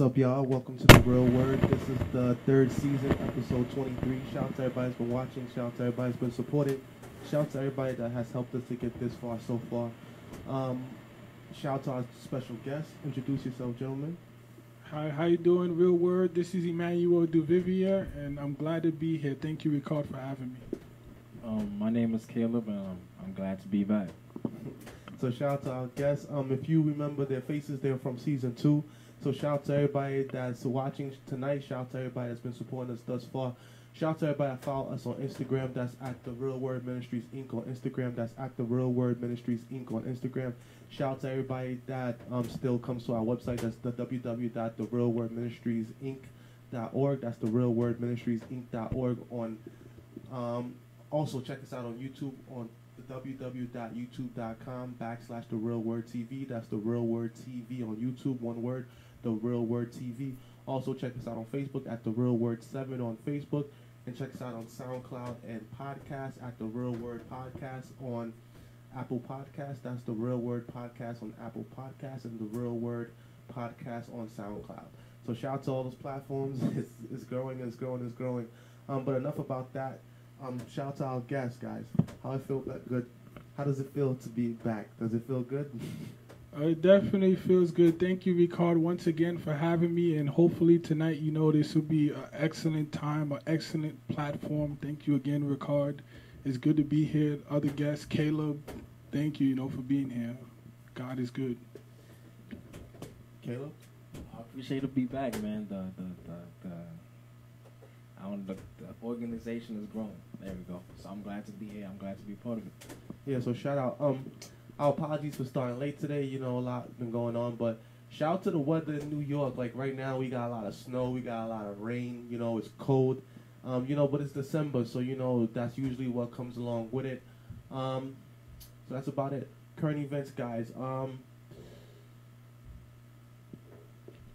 What's up, y'all? Welcome to the Real Word. This is the third season, episode 23. Shout out to everybody that's been watching. Shout out to everybody that's been supported. Shout out to everybody that has helped us to get this far so far. Um, shout out to our special guest. Introduce yourself, gentlemen. Hi, how you doing? Real Word. This is Emmanuel Duvivier, and I'm glad to be here. Thank you, Rickard, for having me. Um, my name is Caleb, and um, I'm glad to be back. So shout out to our guests. Um, if you remember their faces, they're from season two. So shout out to everybody that's watching tonight. Shout out to everybody that's been supporting us thus far. Shout out to everybody that follow us on Instagram. That's at the Real Word Ministries Inc. on Instagram. That's at the Real Word Ministries Inc. on Instagram. Shout out to everybody that um, still comes to our website. That's the www.therealwordministriesinc.org. That's the Real Word Ministries Inc.org. On um, also check us out on YouTube on www.youtube.com backslash the Real Word TV. That's the Real Word TV on YouTube. One word, the Real Word TV. Also check us out on Facebook at the Real Word Seven on Facebook, and check us out on SoundCloud and podcast at the Real Word Podcast on Apple Podcast. That's the Real Word Podcast on Apple Podcast and the Real Word Podcast on SoundCloud. So shout out to all those platforms. It's, it's growing, it's growing, it's growing. Um, but enough about that. Um, shout out to our guests, guys. How I feel that good. How does it feel to be back? Does it feel good? Uh, it definitely feels good. Thank you, Rickard, once again for having me, and hopefully tonight, you know, this will be an excellent time, an excellent platform. Thank you again, Rickard. It's good to be here. Other guests, Caleb, thank you, you know, for being here. God is good. Caleb? I appreciate to be back, man. The the the, the I don't the, the organization is growing. There we go. So I'm glad to be here. I'm glad to be part of it. Yeah, so shout out. Um, our apologies for starting late today. You know, a lot been going on, but shout out to the weather in New York. Like right now, we got a lot of snow, we got a lot of rain. You know, it's cold. Um, you know, but it's December, so you know that's usually what comes along with it. Um, so that's about it. Current events, guys. Um,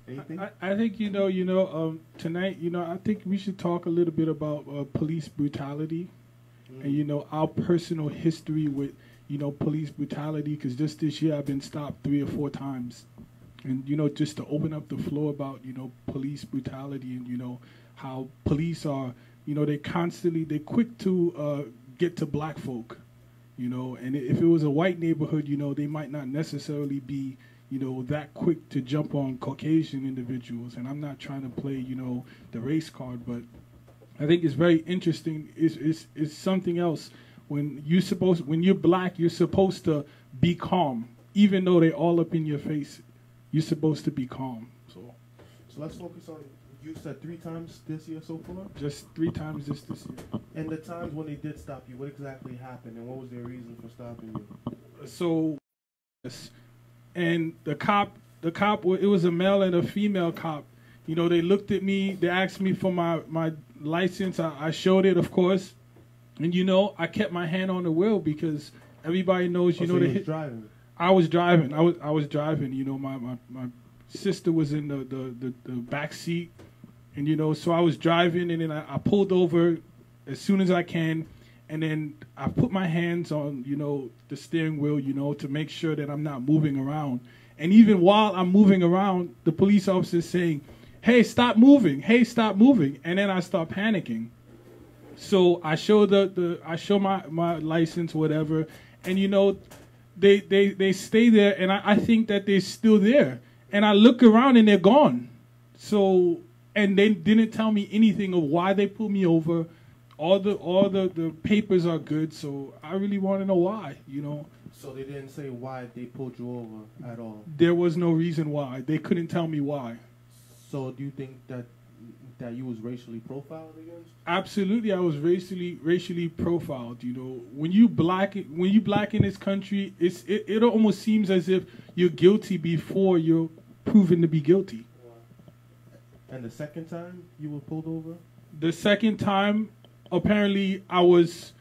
anything? I, I think you know, you know, um, tonight, you know, I think we should talk a little bit about uh, police brutality, Mm. and you know, our personal history with, you know, police brutality. Because just this year, I've been stopped three or four times, and you know, just to open up the floor about, you know, police brutality and you know how police are, you know, they constantly they're quick to uh, get to black folk, you know, and if it was a white neighborhood, you know, they might not necessarily be you know, that quick to jump on Caucasian individuals. And I'm not trying to play, you know, the race card, but I think it's very interesting. It's, it's, it's something else. When you supposed when you're black, you're supposed to be calm, even though they're all up in your face. You're supposed to be calm. So So let's focus on. You said three times this year so far, just three times this this year. and the times when they did stop you. What exactly happened, and what was their reason for stopping you? so yes. and the cop the cop it was a male and a female cop you know they looked at me they asked me for my my license i, I showed it of course and you know i kept my hand on the wheel because everybody knows you Oh, know you the hit, driving. i was driving i was i was driving you know my my, my sister was in the, the the the back seat and you know so i was driving and then I, I pulled over as soon as i can and then I put my hands on, you know, the steering wheel, you know, to make sure that I'm not moving around. And even while I'm moving around, the police officer is saying, "Hey, stop moving! Hey, stop moving!" And then I start panicking. So I show the, the I show my, my license, whatever, and you know, they they, they stay there, and I, I think that they're still there. And I look around and they're gone. So and they didn't tell me anything of why they pulled me over. All the all the, the papers are good, so I really want to know why. You know, So they didn't say why they pulled you over at all. there was no reason why. They couldn't tell me why. So do you think that that you was racially profiled against? Absolutely, I was racially racially profiled. You know, when you black when you black in this country, it's it, it almost seems as if you're guilty before you're proven to be guilty. And the second time you were pulled over? The second time, apparently, I was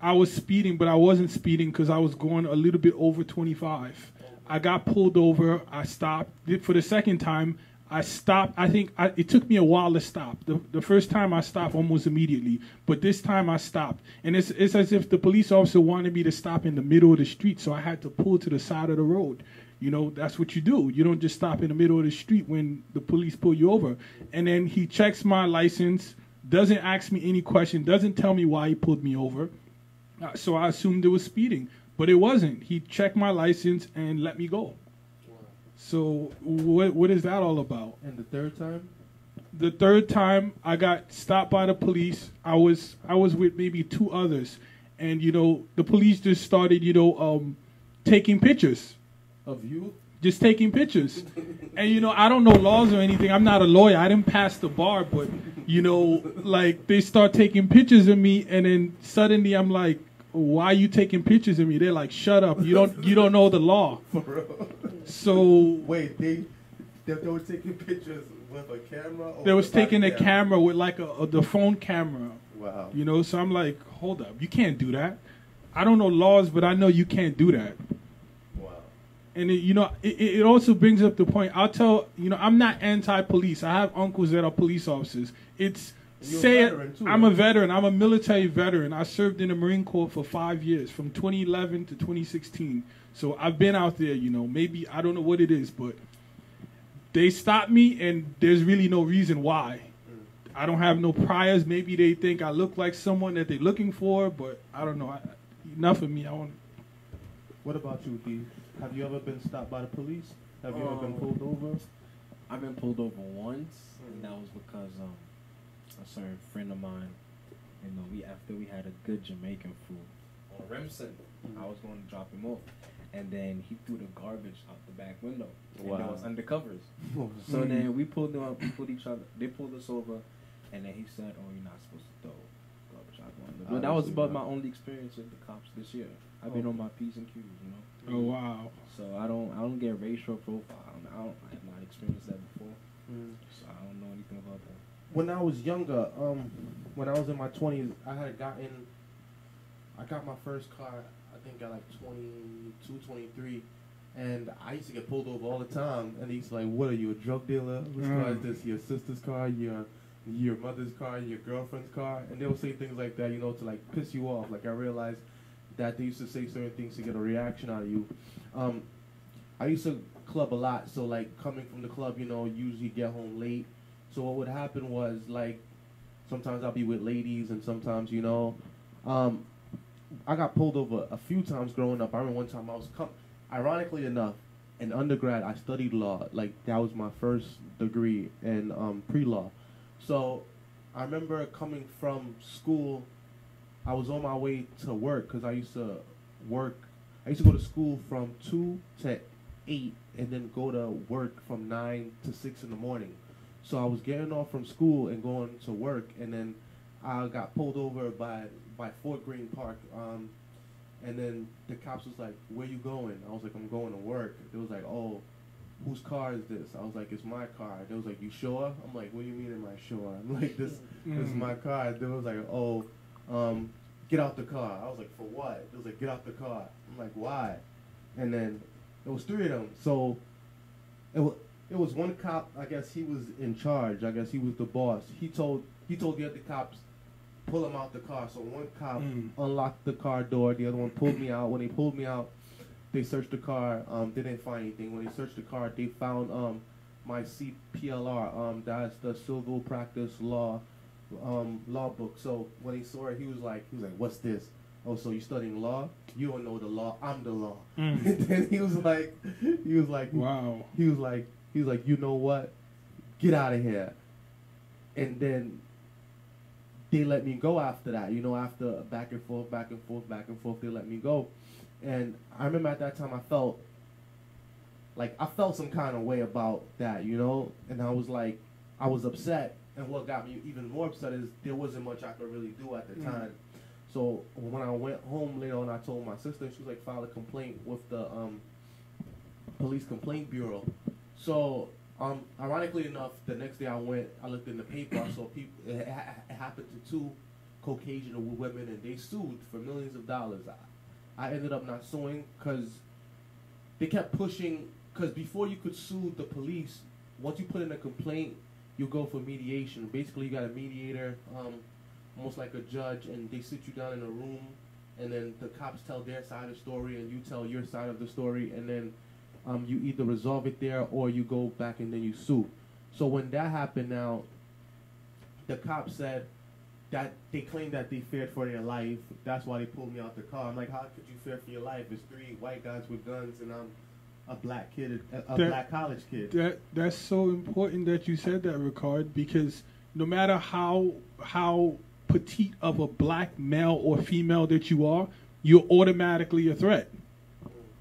I was speeding, but I wasn't speeding because I was going a little bit over 25. I got pulled over. I stopped. For the second time, I stopped. I think I, it took me a while to stop. The, the first time I stopped almost immediately, but this time I stopped. And it's, it's as if the police officer wanted me to stop in the middle of the street, so I had to pull to the side of the road. you know, that's what you do. You don't just stop in the middle of the street when the police pull you over. And then he checks my license, doesn't ask me any question, doesn't tell me why he pulled me over. Uh, so I assumed it was speeding, but it wasn't. He checked my license and let me go. So what what is that all about? And the third time? The third time I got stopped by the police, I was I was with maybe two others, and you know the police just started you know um, taking pictures, Of you? just taking pictures, and you know I don't know laws or anything. I'm not a lawyer. I didn't pass the bar, but you know like they start taking pictures of me, and then suddenly I'm like, why are you taking pictures of me? They're like, shut up. You don't you don't know the law. For real? So Wait, they, they they were taking pictures with a camera. Or they was with a body taking a camera with like a, a the phone camera. Wow. You know, so I'm like, hold up, you can't do that. I don't know laws, but I know you can't do that. Wow. And it, you know, it, it also brings up the point. I'll tell you know, I'm not anti-police. I have uncles that are police officers. It's And you're a say it. too, I'm a veteran. I'm a military veteran. I served in the Marine Corps for five years, from 2011 to 2016. So I've been out there. You know, maybe I don't know what it is, but they stopped me, and there's really no reason why. I don't have no priors. Maybe they think I look like someone that they're looking for, but I don't know. I, enough of me. I want. What about you, D? Have you ever been stopped by the police? Have you ever been Um, pulled over? I've been pulled over once, and that was because um, a certain friend of mine, you know, we after we had a good Jamaican food on Remsen, I was going to drop him off, and then he threw the garbage out the back window. Wow. And it was undercovers. So then we pulled them up, we pulled each other, they pulled us over, and then he said, "Oh, you're not supposed to throw garbage out the window." But that was about not. my only experience with the cops this year. I've been Oh. on my p's and q's, you know. Oh wow. So I don't, I don't get racial profile. I don't, I, don't, I have not experienced that before, Mm. so I don't know anything about that. When I was younger, um, when I was in my twenties, I had gotten, I got my first car. I think at like 22, 23, and I used to get pulled over all the time. And they used to like, "What are you, a drug dealer? Whose car is Mm. this? Your sister's car? Your your mother's car? Your girlfriend's car?" And they would say things like that, you know, to like piss you off. Like I realized that they used to say certain things to get a reaction out of you. Um, I used to club a lot, so like coming from the club, you know, usually get home late. So what would happen was like sometimes I'll be with ladies, and sometimes you know, um, I got pulled over a few times growing up. I remember one time I was com- ironically enough, in undergrad I studied law. Like that was my first degree in um, pre-law. So I remember coming from school. I was on my way to work because I used to work. I used to go to school from two to eight, and then go to work from nine to six in the morning. So I was getting off from school and going to work, and then I got pulled over by by Fort Greene Park. Um, and then the cops was like, "Where you going?" I was like, "I'm going to work." They was like, "Oh, whose car is this?" I was like, "It's my car." They was like, "You sure?" I'm like, "What do you mean, am I sure?" I'm like, "This, this is Mm. my car." They was like, "Oh, um, get out the car." I was like, "For what?" They was like, "Get out the car." I'm like, "Why?" And then it was three of them. So it was it was one cop. I guess he was in charge. I guess he was the boss. He told he told the other cops pull him out the car. So one cop Mm. unlocked the car door. The other one pulled me out. When they pulled me out, they searched the car. Um, they didn't find anything. When they searched the car, they found um my CPLR. Um, that's the Civil Practice Law um law book. So when he saw it, he was like, he was like, "What's this?" Oh, so you studying law? You don't know the law. I'm the law. Mm. And then he was like, he was like, Wow. he was like, he was like, you know what? Get out of here. And then they let me go after that. You know, after back and forth, back and forth, back and forth, they let me go. And I remember at that time I felt like I felt some kind of way about that, you know? And I was like, I was upset. And what got me even more upset is there wasn't much I could really do at the Mm. time. So when I went home later on, I told my sister, she was like, file a complaint with the um, police complaint bureau. So, um, ironically enough, the next day I went, I looked in the paper, I saw people. It, ha- it happened to two Caucasian women, and they sued for millions of dollars. I, I ended up not suing because they kept pushing. Because before you could sue the police, once you put in a complaint, you go for mediation. Basically, you got a mediator, um, almost like a judge, and they sit you down in a room, and then the cops tell their side of the story, and you tell your side of the story, and then um, you either resolve it there or you go back and then you sue. So when that happened, now the cop said that they claimed that they feared for their life. That's why they pulled me out the car. I'm like, how could you fear for your life? It's three white guys with guns and I'm a black kid, a, a That- black college kid. That that's so important that you said that, Rickard, because no matter how how petite of a black male or female that you are, you're automatically a threat.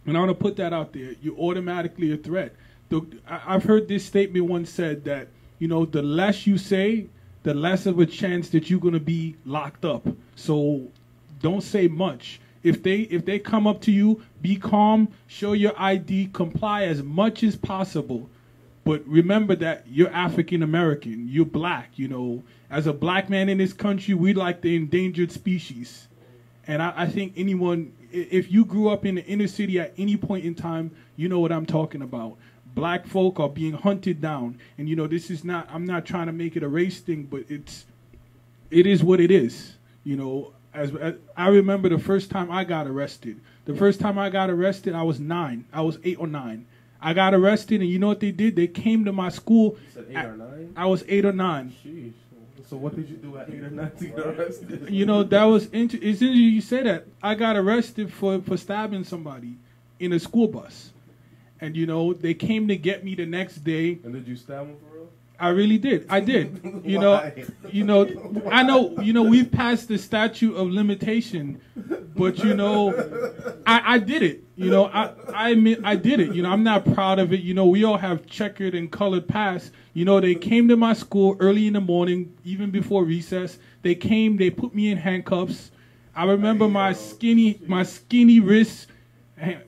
And I want to put that out there. You're automatically a threat. The, I, I've heard this statement once said that you know the less you say, the less of a chance that you're gonna be locked up. So don't say much. If they if they come up to you, be calm, show your ID, comply as much as possible. But remember that you're African American, you're black, you know. As a black man in this country, we like the endangered species. And I, I think anyone, if you grew up in the inner city at any point in time, you know what I'm talking about. Black folk are being hunted down. And, you know, this is not, I'm not trying to make it a race thing, but it's, it is what it is. You know, as, as I remember the first time I got arrested. The first time I got arrested, I was nine. I was eight or nine. I got arrested, and you know what they did? They came to my school. You said eight at- or nine? I was eight or nine. So what did you do at eight or nine to get arrested? You know that was inter- it's interesting you say that. I got arrested for for stabbing somebody in a school bus, and you know they came to get me the next day. And did you stab him? I really did. I did. You know. You know. I know. You know. We've passed the statute of limitation, but you know, I, I did it. You know. I I admit I did it. You know. I'm not proud of it. You know. We all have checkered and colored past. You know. They came to my school early in the morning, even before recess. They came. They put me in handcuffs. I remember my skinny my skinny wrists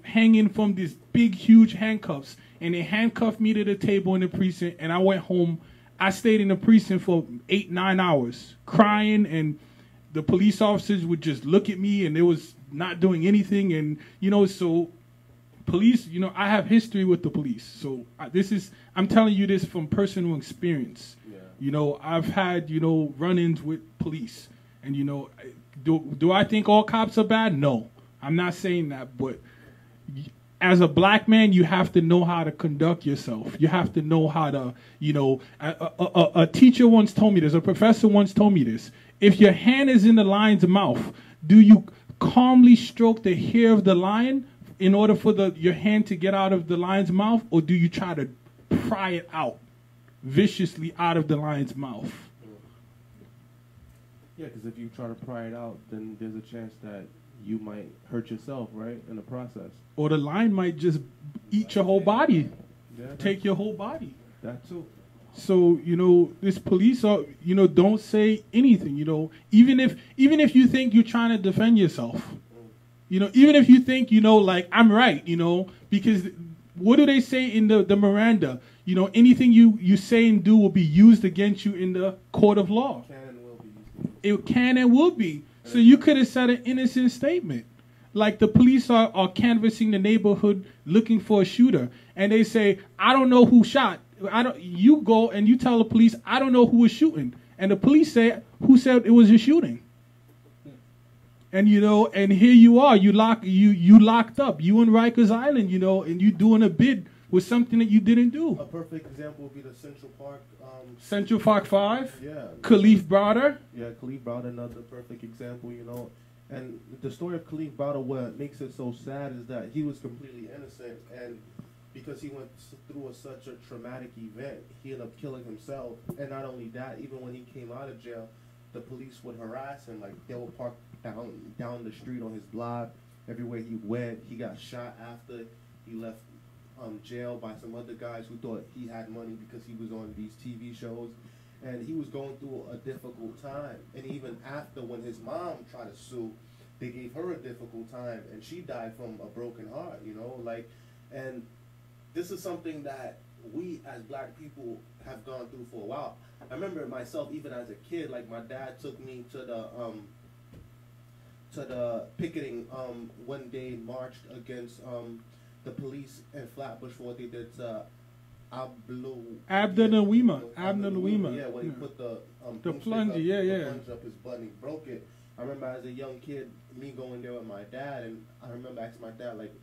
hanging from these big, huge handcuffs. And they handcuffed me to the table in the precinct, and I went home. I stayed in the precinct for eight, nine hours, crying, and the police officers would just look at me, and they was not doing anything. And you know, so police, you know, I have history with the police, so I, this is I'm telling you this from personal experience. Yeah. You know, I've had you know run-ins with police, and you know, do do I think all cops are bad? No, I'm not saying that, but as a black man, you have to know how to conduct yourself. You have to know how to, you know, a, a, a, teacher once told me this, a professor once told me this. If your hand is in the lion's mouth, do you calmly stroke the hair of the lion in order for the your hand to get out of the lion's mouth, or do you try to pry it out viciously out of the lion's mouth? Yeah, because if you try to pry it out, then there's a chance that you might hurt yourself, right, in the process. Or the line might just eat your whole body, Yeah, take your whole body. that too. So you know, this police are you know don't say anything. You know, even if even if you think you're trying to defend yourself, you know, even if you think you know like I'm right, you know, because what do they say in the the Miranda? You know, anything you you say and do will be used against you in the court of law. Can and will be. It can and will be. So you could have said an innocent statement. Like the police are, are canvassing the neighborhood looking for a shooter, and they say, "I don't know who shot." I don't. You go and you tell the police, "I don't know who was shooting," and the police say, "Who said it was a shooting?" And you know, and here you are, you lock you you locked up, you in Rikers Island, you know, and you doing a bid with something that you didn't do. A perfect example would be the Central Park. Um, Central Park Five, yeah. Kalief Browder. Yeah, Kalief Browder, another perfect example, you know. And the story of Kalief Browder, what makes it so sad is that he was completely innocent, and because he went through a, such a traumatic event, he ended up killing himself. And not only that, even when he came out of jail, the police would harass him, like they would park down down the street on his block. Everywhere he went, he got shot after he left um, jail by some other guys who thought he had money because he was on these TV shows and he was going through a difficult time. And even after, when his mom tried to sue, they gave her a difficult time, and she died from a broken heart. You know, like, and this is something that we as black people have gone through for a while. I remember myself, even as a kid, like my dad took me to the um to the picketing um one day marched against um the police in Flatbush for what they did to Ablu Abdel Nawima. Abdel Nawima. Yeah, when he Yeah. put the um, The plunger, up, yeah, the yeah. plunge up his butt and he broke it. I remember as a young kid, me going there with my dad, and I remember asking my dad like,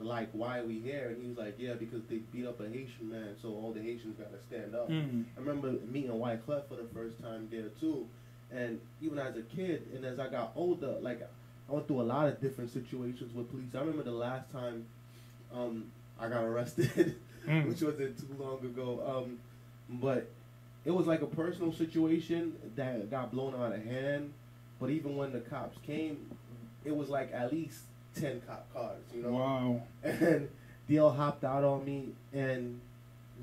like, why are we here? And he was like, yeah, because they beat up a Haitian man, so all the Haitians got to stand up. Mm. I remember meeting Wyclef for the first time there too, and even as a kid and as I got older, like I went through a lot of different situations with police. I remember the last time um, I got arrested, Mm. which wasn't too long ago. Um, but it was like a personal situation that got blown out of hand. But even when the cops came, it was like at least ten cop cars, you know Wow. and they all hopped out on me and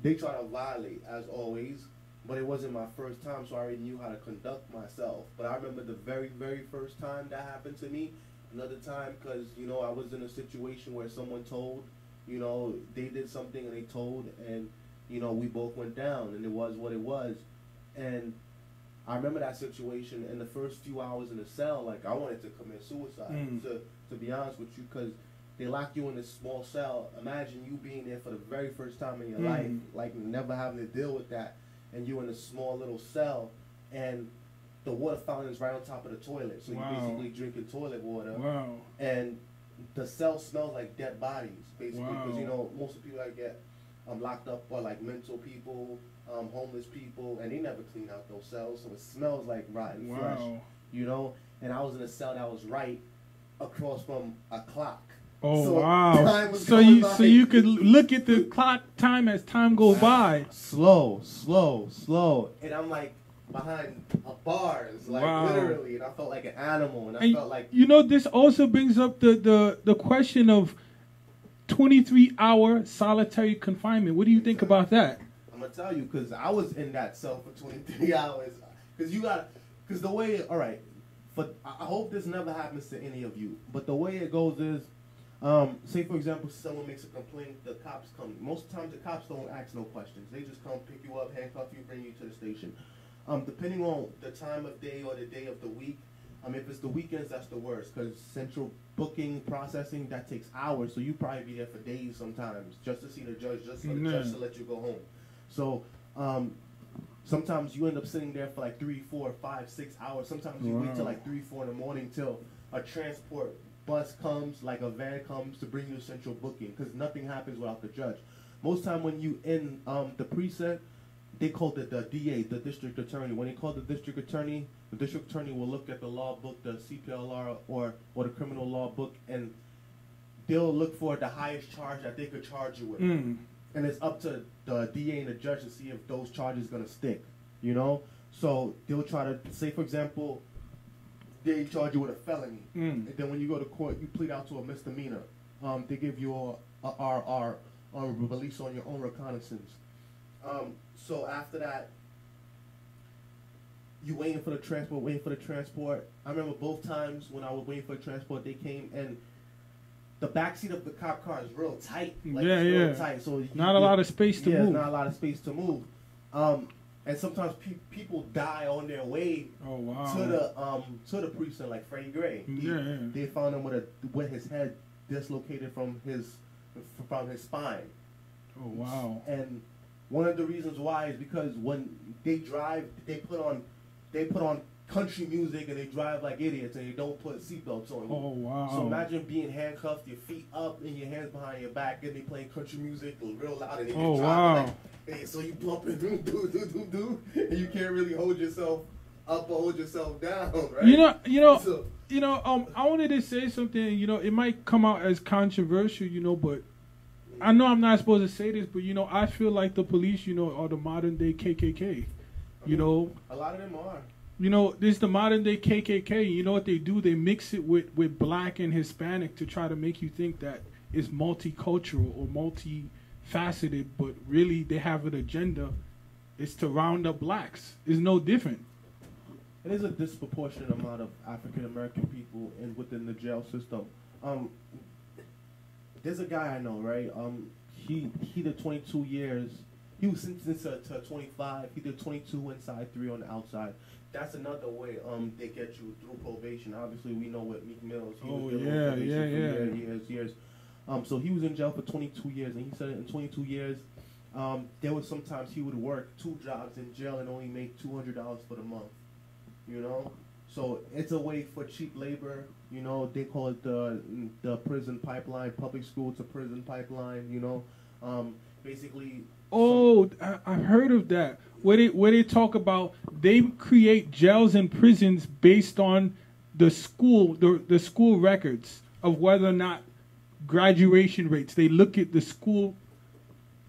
they tried to violate as always but it wasn't my first time so i already knew how to conduct myself but i remember the very very first time that happened to me another time because you know i was in a situation where someone told you know they did something and they told and you know we both went down and it was what it was and i remember that situation in the first few hours in the cell like i wanted to commit suicide Mm. to, to be honest with you because they lock you in this small cell. Imagine you being there for the very first time in your Mm. life, like never having to deal with that, and you in a small little cell, and the water fountain is right on top of the toilet, so Wow. you're basically drinking toilet water, Wow. and the cell smells like dead bodies, basically, because you know most of the people I get um, locked up are like mental people, um, homeless people, and they never clean out those cells, so it smells like rotten flesh you know. And I was in a cell that was right across from a clock. Oh So, wow! So you by. so you could look at the clock time as time goes by. Slow, slow, slow, and I'm like behind a bars, like Wow. literally, and I felt like an animal, and I And felt like you know this also brings up the the the question of 23 hour solitary confinement. What do you think about that? I'm gonna tell you because I was in that cell for 23 hours. Because you got, because the way, all right, for I I hope this never happens to any of you. But the way it goes is, um, say for example, someone makes a complaint, the cops come. Most times the cops don't ask no questions. They just come pick you up, handcuff you, bring you to the station. Um, depending on the time of day or the day of the week. Um, if it's the weekends, that's the worst because central booking processing that takes hours. So you probably be there for days sometimes just to see the judge, just Yeah. to let you go home. So um, sometimes you end up sitting there for like three, four, five, six hours. Sometimes you wait till like three, four in the morning till a transport bus comes, like a van comes to bring you to central booking because nothing happens without the judge. Most time when you in um, the precinct, they call it the DA, the district attorney. When they call the district attorney, the district attorney will look at the law book, the CPLR or or the criminal law book, and they'll look for the highest charge that they could charge you with Mm. and it's up to the DA and the judge to see if those charges are gonna stick. You know, so they'll try to say, for example, they charge you with a felony, Mm. and then when you go to court, you plead out to a misdemeanor. Um, they give you a, a RR, or release on your own reconnaissance. Um, so after that, you waiting for the transport, waiting for the transport. I remember both times when I was waiting for the transport, they came and the backseat of the cop car is real tight. Like Yeah, it's real yeah. tight. So you- Not a lot of space to yeah, move. not a lot of space to move. Um, and sometimes pe- people die on their way Oh wow! to the um to the precinct, like Freddie Gray. He- Yeah, yeah. They found him with a with his head dislocated from his from his spine. oh wow! And one of the reasons why is because when they drive, they put on they put on country music and they drive like idiots and they don't put seatbelts on. Oh wow! So imagine being handcuffed, your feet up and your hands behind your back, and they playing country music real loud, and they Oh, wow. like, hey, so you bumping, do do do do do, and you can't really hold yourself up or hold yourself down, right? You know, you know, So- you know. Um, I wanted to say something. You know, it might come out as controversial. You know, but I know I'm not supposed to say this, but you know, I feel like the police, you know, are the modern day KKK. You know, a lot of them are. you know, this is the modern day KKK. You know what they do? They mix it with with black and Hispanic to try to make you think that it's multicultural or multifaceted, but really they have an agenda. It's to round up blacks. It's no different. It is a disproportionate amount of African American people in within the jail system. Um, there's a guy I know, right? Um, he he did 22 years. He was sentenced to, to 25. He did 22 inside, three on the outside. That's another way um they get you through probation. Obviously, we know what Meek Mills. He Oh, yeah, yeah, for yeah. years, years, years. Um, so he was in jail for 22 years, and he said in 22 years, um, there was sometimes he would work two jobs in jail and only make $200 for the month you know. So it's a way for cheap labor You know, they call it the the prison pipeline, public school to prison pipeline. You know, um, basically. Oh, I, I've heard of that. Where they where they talk about they create jails and prisons based on the school the the school records of whether or not graduation rates. They look at the school.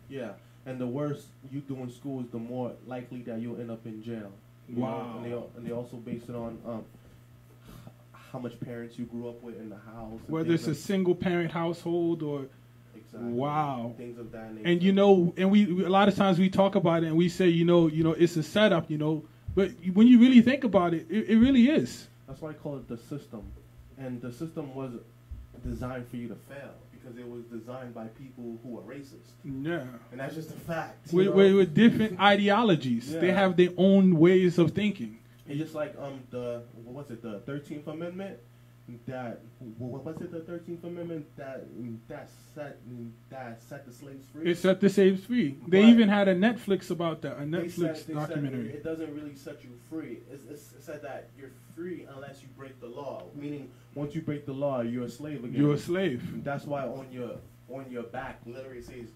Yeah, and the worse you do in school is the more likely that you'll end up in jail. You know, Wow. and they and they also base it on um, how much parents you grew up with in the house. Whether it's a single parent household or exactly, wow. things of that nature. and you know and we we- a lot of times we talk about it and we say you know you know it's a setup you know but when you really think about it it, it really is That's why I call it the system. And the system was designed for you to fail because it was designed by people who are racist. yeah And that's just a fact. with, with, with different ideologies they have their own ways of thinking It's just like um the what was it the Thirteenth Amendment that what was it the Thirteenth Amendment that that set that set the slaves free. it set the slaves free they even had a netflix about that a netflix said- they said documentary it doesn't really set you free. It's, it's, it said that you're free unless you break the law. Meaning, once you break the law, you're a slave again. you're a slave That's why on your on your back literally says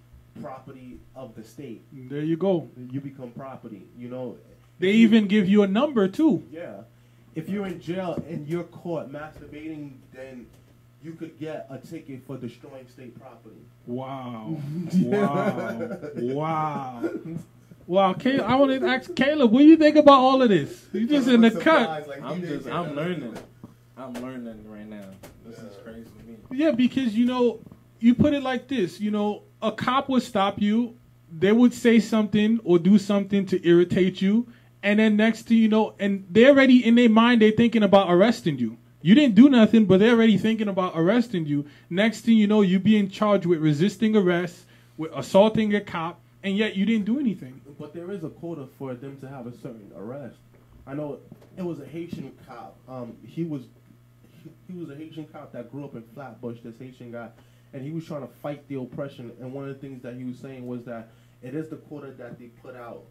property of the state. there you go You become property. You know. They If you- even give you a number too yeah. If you're in jail and you're caught masturbating, then you could get a ticket for destroying state property. wow wow wow Wow, Caleb, I want to ask Caleb, what do you think about all of this? You just in the cut. I'm just, I'm learning. I'm learning right now. This is crazy to me. Yeah, because you know, you put it like this. You know, a cop would stop you. They would say something or do something to irritate you, and then next thing you know, and they're already in their mind, they're thinking about arresting you. You didn't do nothing, but they're already thinking about arresting you. Next thing you know, you being charged with resisting arrest, with assaulting a cop, and yet you didn't do anything. But there is a quota for them to have a certain arrest. I know it was a Haitian cop. Um, he was he, he was a Haitian cop that grew up in Flatbush. This Haitian guy, and he was trying to fight the oppression. And one of the things that he was saying was that it is the quota that they put out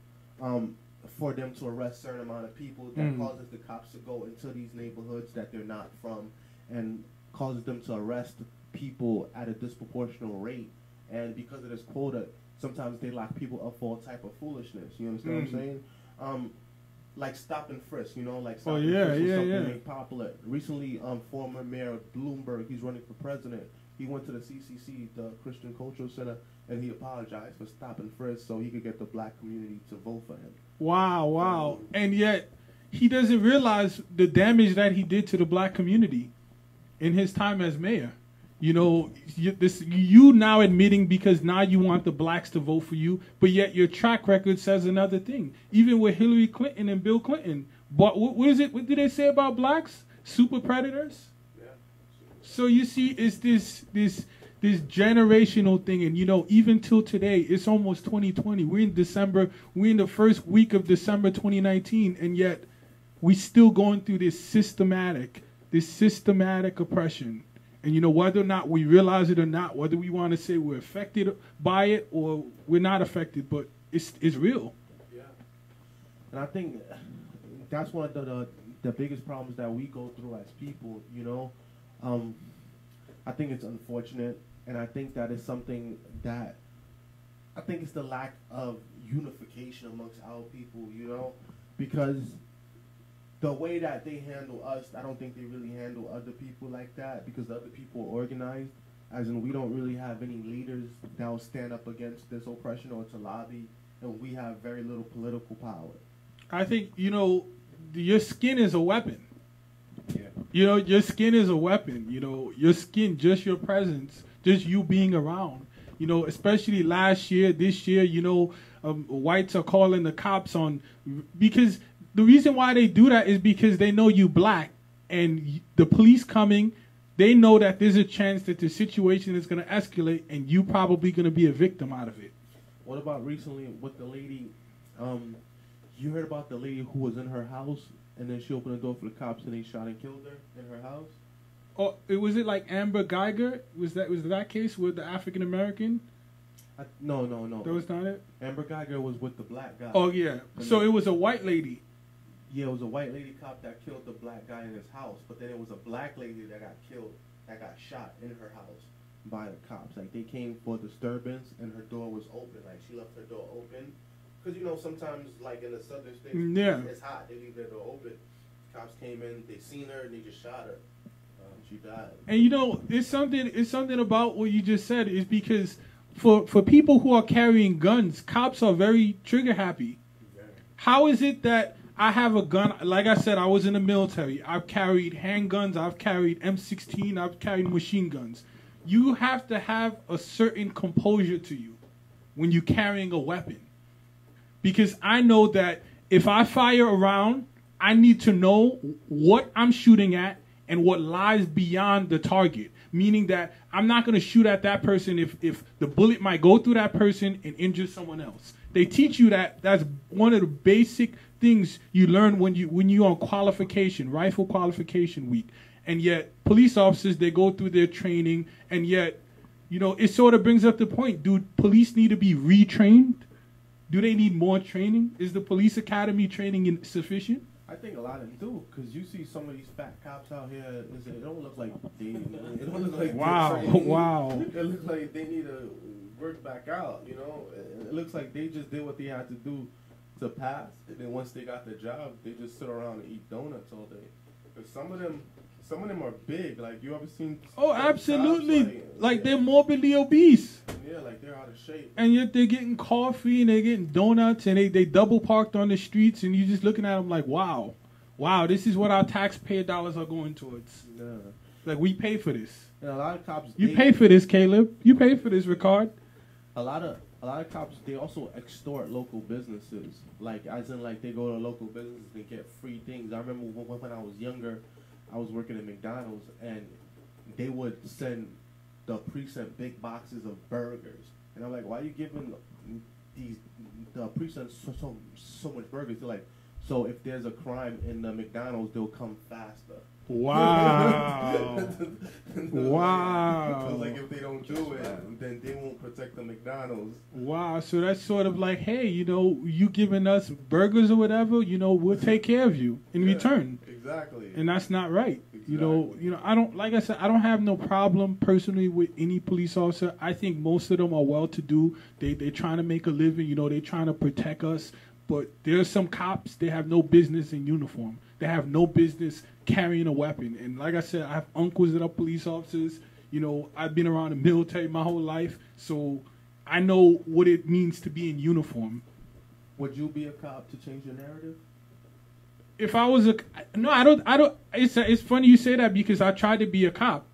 um, for them to arrest certain amount of people that Mm. causes the cops to go into these neighborhoods that they're not from, and causes them to arrest people at a disproportional rate. And because of this quota, sometimes they lock people up for all type of foolishness. You understand what Mm. I'm saying? Um, like stop and frisk, you know, like stop Oh, and yeah, frisk was yeah, something yeah. made popular. Recently, um, former mayor Bloomberg, he's running for president. He went to the CCC, the Christian Cultural Center, and he apologized for stop and frisk so he could get the black community to vote for him. Wow, wow. And yet he doesn't realize the damage that he did to the black community in his time as mayor. You know, you, this you now admitting because now you want the blacks to vote for you, but yet your track record says another thing. Even with Hillary Clinton and Bill Clinton, but what, what is it? What did they say about blacks? Super predators. Yeah. So you see, it's this this this generational thing, and you know, even till today, it's almost 2020. We're in December. We're in the first week of December 2019, and yet we're still going through this systematic, this systematic oppression. And you know, whether or not we realize it or not, whether we want to say we're affected by it or we're not affected, but it's it's real. Yeah. And I think that's one of the, the the biggest problems that we go through as people, you know. Um, I think it's unfortunate, and I think that is something that I think it's the lack of unification amongst our people, you know, because the way that they handle us, I don't think they really handle other people like that because the other people are organized. As in, we don't really have any leaders that will stand up against this oppression or to lobby, and we have very little political power. I think you know, your skin is a weapon. Yeah. You know, your skin is a weapon. You know, your skin, just your presence, just you being around. You know, especially last year, this year, you know, um, whites are calling the cops on because the reason why they do that is because they know you black and the police coming. They know that there's a chance that the situation is going to escalate and you probably going to be a victim out of it. What about recently with the lady? Um, you heard about the lady who was in her house and then she opened the door for the cops and they shot and killed her in her house. Oh, it was it like Amber Guyger? Was that was that case with the African American? I, no, no, no. That was not it. Amber Guyger was with the black guy. Oh yeah. So it was a white lady. Yeah, it was a white lady cop that killed the black guy in his house, but then it was a black lady that got killed, that got shot in her house by the cops. Like they came for disturbance, and her door was open. Like she left her door open, cause you know sometimes like in the southern states, Mm, yeah. it's hot. They leave their door open. Cops came in, they seen her, and they just shot her. Um, she died. And you know, it's something. It's something about what you just said is because for for people who are carrying guns, cops are very trigger happy. How is it that I have a gun? Like I said, I was in the military. I've carried handguns. I've carried M16. I've carried machine guns. You have to have a certain composure to you when you're carrying a weapon, because I know that if I fire around, I need to know what I'm shooting at and what lies beyond the target. Meaning that I'm not going to shoot at that person if, if the bullet might go through that person and injure someone else. They teach you that. That's one of the basic things you learn when you when you're on qualification, rifle qualification week. And yet, police officers they go through their training, and yet, you know, it sort of brings up the point: Do police need to be retrained? Do they need more training? Is the police academy training sufficient? I think a lot of them do, cause you see some of these fat cops out here. it don't look like they. It don't look like Wow, wow. It looks like they need to work back out. You know, it looks like they just did what they had to do to pass, and then once they got the job, they just sit around and eat donuts all day. Cause some of them, some of them are big. Like you ever seen? Oh, absolutely. Like yeah, they're morbidly obese. Yeah, like they're out of shape. And yet they're getting coffee and they're getting donuts and they, they double parked on the streets and you're just looking at them like, wow, wow, this is what our taxpayer dollars are going towards. Yeah. Like we pay for this. And a lot of cops. You pay for this, Caleb. You pay for this, Rickard. a lot of a lot of cops they also extort local businesses. Like as in like they go to local businesses and get free things. I remember when, when i was younger i was working at mcdonald's and they would send the precinct big boxes of burgers. And i'm like why are you giving these the precinct so, so, so much burgers? They're like so if there's a crime in the mcdonald's they'll come faster Wow. Wow. Because like if they don't do it, then they won't protect the McDonald's. wow. So that's sort of like, hey, you know, you giving us burgers or whatever, you know, we'll take care of you in Yeah, return. Exactly. and that's not right. You know, you know, I don't like I said, I don't have no problem personally with any police officer. I think most of them are well to do. They they're trying to make a living, you know, they're trying to protect us. But there's some cops, they have no business in uniform. They have no business carrying a weapon. And like I said, I have uncles that are police officers. You know, I've been around the military my whole life, so I know what it means to be in uniform. Would you be a cop to change your narrative? if I was a no, I don't. I don't. It's it's funny you say that because I tried to be a cop,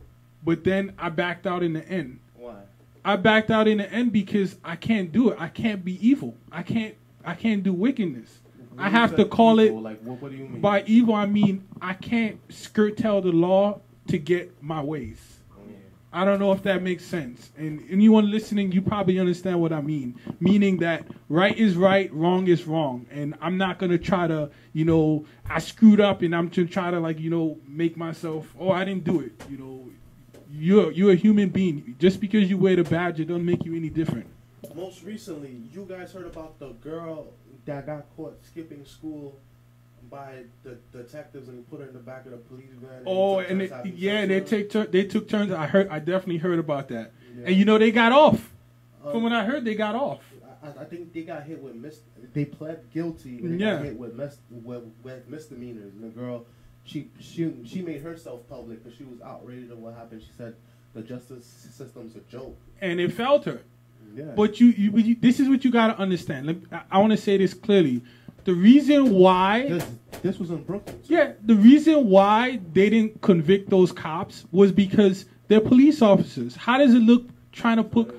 but then I backed out in the end. Why? I backed out in the end because I can't do it. I can't be evil. I can't. I can't do wickedness. I have to call evil, it Like, what, what do you mean? by evil. I mean I can't skirt tell the law to get my ways. I don't know if that makes sense. And anyone listening, you probably understand what I mean. Meaning that right is right, wrong is wrong. And I'm not going to try to, you know, I screwed up and I'm to try to like, you know, make myself, oh, I didn't do it. You know, you're, you're a human being. Just because you wear the badge, it doesn't make you any different. Most recently, you guys heard about the girl that got caught skipping school by the detectives and put her in the back of the police van. Oh, and it, yeah, they take tur- they took turns. I heard, I definitely heard about that. Yeah. And you know, they got off. Um, From what I heard, they got off. I, I think they got hit with mis. They pled guilty. And they Yeah. got hit with, mis- with, with misdemeanors. And the girl, she she she made herself public because she was outraged at what happened. She said the justice system's a joke. And it felt her. Yeah. But you, you, you this is what you got to understand. I, I want to say this clearly. The reason why, this, this was in Brooklyn. too. yeah, the reason why they didn't convict those cops was because they're police officers. How does it look trying to put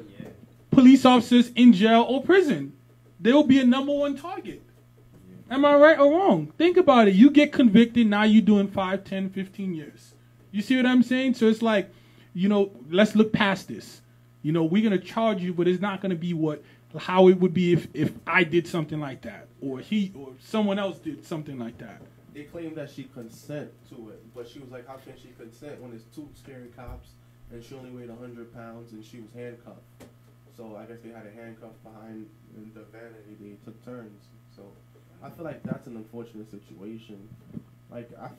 police officers in jail or prison? They will be a number one target. Am I right or wrong? Think about it. You get convicted, now you're doing 5, 10, 15 years. You see what I'm saying? So it's like, you know, let's look past this. You know, we're gonna charge you, but it's not gonna be what how it would be if, if I did something like that. Or he or someone else did something like that. They claim that she consent to it, but she was like, "How can she consent when it's two scary cops and she only weighed hundred pounds and she was handcuffed?" So I guess they had a handcuff behind in the van and they took turns. So I feel like that's an unfortunate situation. Like I,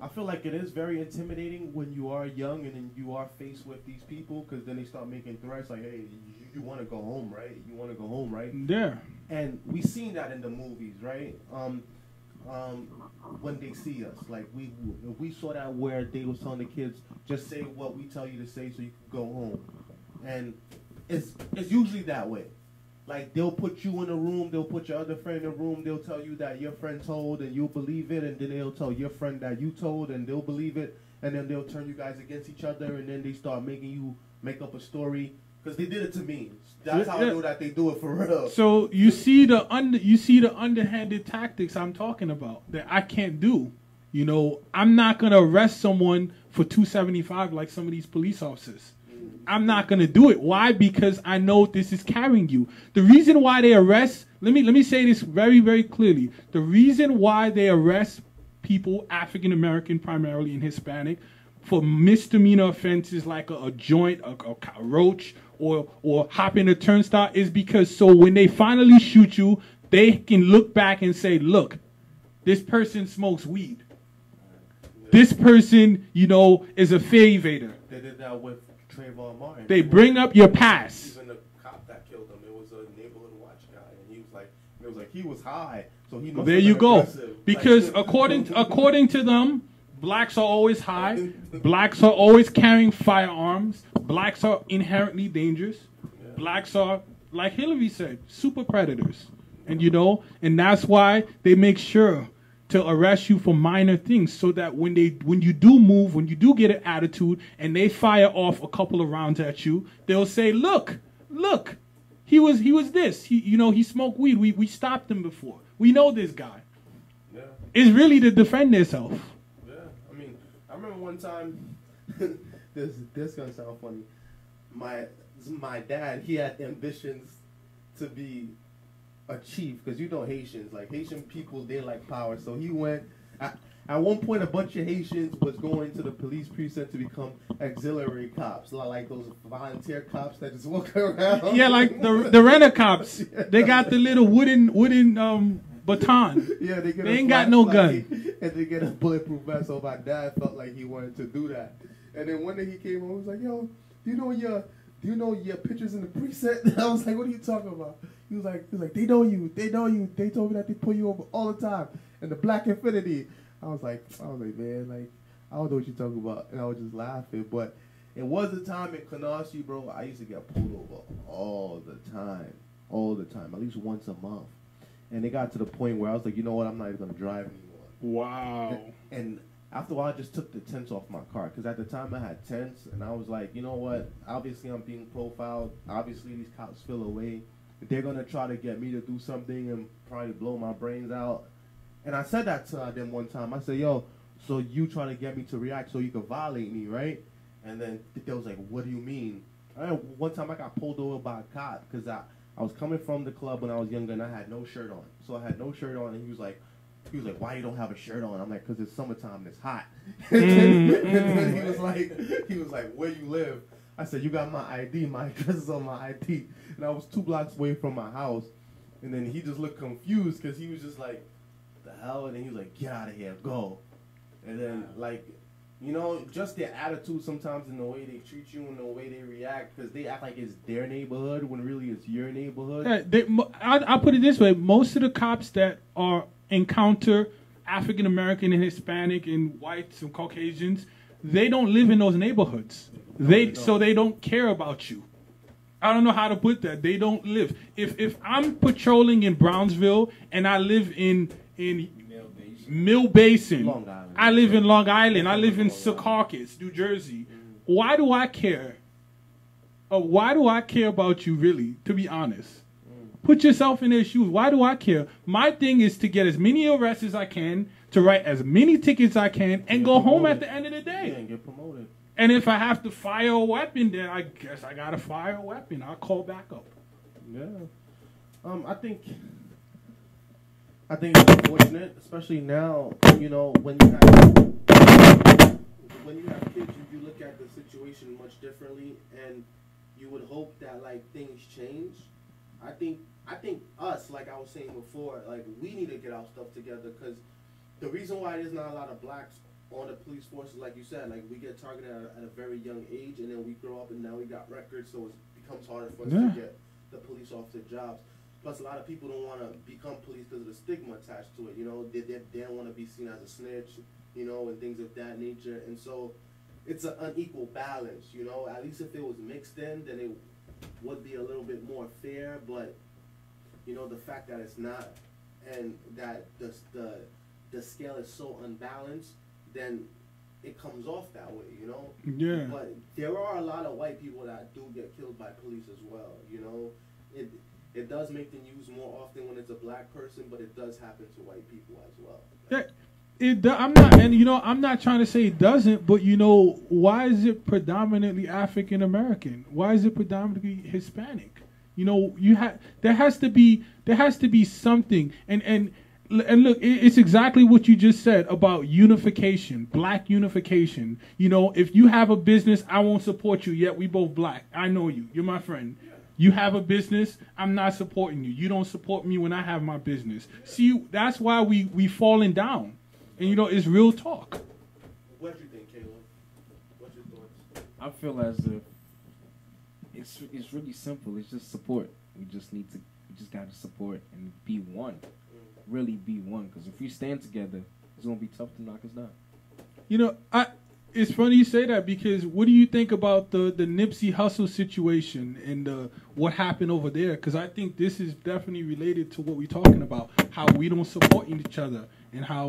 I feel like it is very intimidating when you are young and then you are faced with these people because then they start making threats like, "Hey, you, you want to go home, right? You want to go home, right?" Yeah. And we seen that in the movies, right? Um, um, when they see us, like we we saw that where they was telling the kids, just say what we tell you to say so you can go home, and it's it's usually that way. Like they'll put you in a room, they'll put your other friend in a room, they'll tell you that your friend told, and you'll believe it, and then they'll tell your friend that you told, and they'll believe it, and then they'll turn you guys against each other, and then they start making you make up a story because they did it to me. That's how I know that they do it for real. So you see the under you see the underhanded tactics I'm talking about that I can't do. You know, I'm not gonna arrest someone for 275 like some of these police officers. I'm not gonna do it. Why? Because I know this is carrying you. The reason why they arrest let me let me say this very very clearly. The reason why they arrest people African American primarily and Hispanic for misdemeanor offenses like a, a joint, a, a co- roach, or or hopping a turnstile is because so when they finally shoot you, they can look back and say, look, this person smokes weed. This person, you know, is a fare evader. They did that with Trayvon Martin. They bring up your past. Even the cop that killed him, it was a neighborhood watch guy, and he was like, it was like he was high, so he. Must There you go. aggressive. Because Like- according according to them, blacks are always high. Blacks are always carrying firearms. Blacks are inherently dangerous. Blacks are, like Hillary said, super predators. And you know, and that's why they make sure to arrest you for minor things so that when they when you do move, when you do get an attitude and they fire off a couple of rounds at you, they'll say, "Look, look, he was he was this. He you know, he smoked weed. We we stopped him before. We know this guy." yeah, It's really to defend themselves. yeah. I mean, I remember one time. this this gonna sound funny. My my dad, he had ambitions to be a chief because you know Haitians, like Haitian people, they like power. So he went. At, at one point, a bunch of Haitians was going to the police precinct to become auxiliary cops, li- like those volunteer cops that just walk around. Yeah, like the the renter cops. They got the little wooden wooden um baton. Yeah, they get They a ain't got no gun. and they get a bulletproof vest. So my dad felt like he wanted to do that. And then one day he came home, he was like, "Yo, do you know your, do you know your pictures in the preset?" I was like, "What are you talking about?" He was like, "He was like, they know you, they know you. They told me that they pull you over all the time." And the Black Infiniti, I was like, I was like, man, like I don't know what you're talking about, and I was just laughing. But it was a time in Canarsie, bro. I used to get pulled over all the time, all the time, at least once a month. And it got to the point where I was like, you know what, I'm not even gonna drive anymore. Wow. And after a while, I just took the tents off my car because at the time I had tents, and I was like, you know what? Obviously, I'm being profiled. Obviously, these cops feel away. They're gonna try to get me to do something and probably blow my brains out. And I said that to them one time. I said, yo, so you trying to get me to react so you can violate me, right? And then they was like, what do you mean? I, one time I got pulled over by a cop because I, I was coming from the club when I was younger and I had no shirt on. So I had no shirt on and he was like, he was like, why you don't have a shirt on? I'm like, because it's summertime and it's hot. Mm, and, then, and then he mm. was like, he was like, where you live? I said, you got my ID. My address is on my ID. And I was two blocks away from my house. And then he just looked confused because he was just like, the hell? And then he was like, get out of here, go. And then, like, you know, just their attitude sometimes in the way they treat you and the way they react because they act like it's their neighborhood when really it's your neighborhood. Yeah, they, I, I put it this way: most of the cops that are encounter African American and Hispanic and whites and Caucasians, they don't live in those neighborhoods. They so they don't care about you. I don't know how to put that. They don't live. If if I'm patrolling in Brownsville and I live in in Male base. Mill Basin. I live in Long Island. I live in Secaucus, New Jersey. Why do I care? Uh, why do I care about you, really? To be honest, put yourself in their shoes. Why do I care? My thing is to get as many arrests as I can, to write as many tickets I can, and go home at the end of the day. Yeah, and get promoted. And if I have to fire a weapon, then I guess I gotta fire a weapon. I'll call backup. Yeah. Um, I think. I think it's unfortunate, especially now. You know, when you have when you have kids, you, look at the situation much differently, and you would hope that like things change. I think I think us, like I was saying before, like we need to get our stuff together because the reason why there's not a lot of blacks on the police forces, like you said, like we get targeted at a, at a very young age, and then we grow up and now we got records, so it becomes harder for us Yeah. to get the police officer jobs. Plus, a lot of people don't want to become police because of the stigma attached to it. You know, they, they, they don't want to be seen as a snitch, you know, and things of that nature. And so, it's an unequal balance. You know, at least if it was mixed in, then it would be a little bit more fair. But you know, the fact that it's not, and that the the the scale is so unbalanced, then it comes off that way. You know. Yeah. But there are a lot of white people that do get killed by police as well. You know, it it does make the news more often when it's a black person, but it does happen to white people as well. Yeah, it. I'm not, and you know, I'm not trying to say it doesn't, but you know, why is it predominantly African American? Why is it predominantly Hispanic? You know, you have there has to be there has to be something, and and and look, it's exactly what you just said about unification, black unification. You know, if you have a business, I won't support you. Yet we both black. I know you. You're my friend. You have a business, I'm not supporting you. You don't support me when I have my business. See, that's why we we falling down. And you know, it's real talk. What do you think, Caleb? What's your thoughts? I feel as if it's it's really simple. It's just support. We just need to we just got to support and be one. Really be one. Because if we stand together, it's gonna be tough to knock us down. You know, I it's funny you say that because what do you think about the the Nipsey Hussle situation and uh, what happened over there? Because I think this is definitely related to what we're talking about, how we don't support each other and how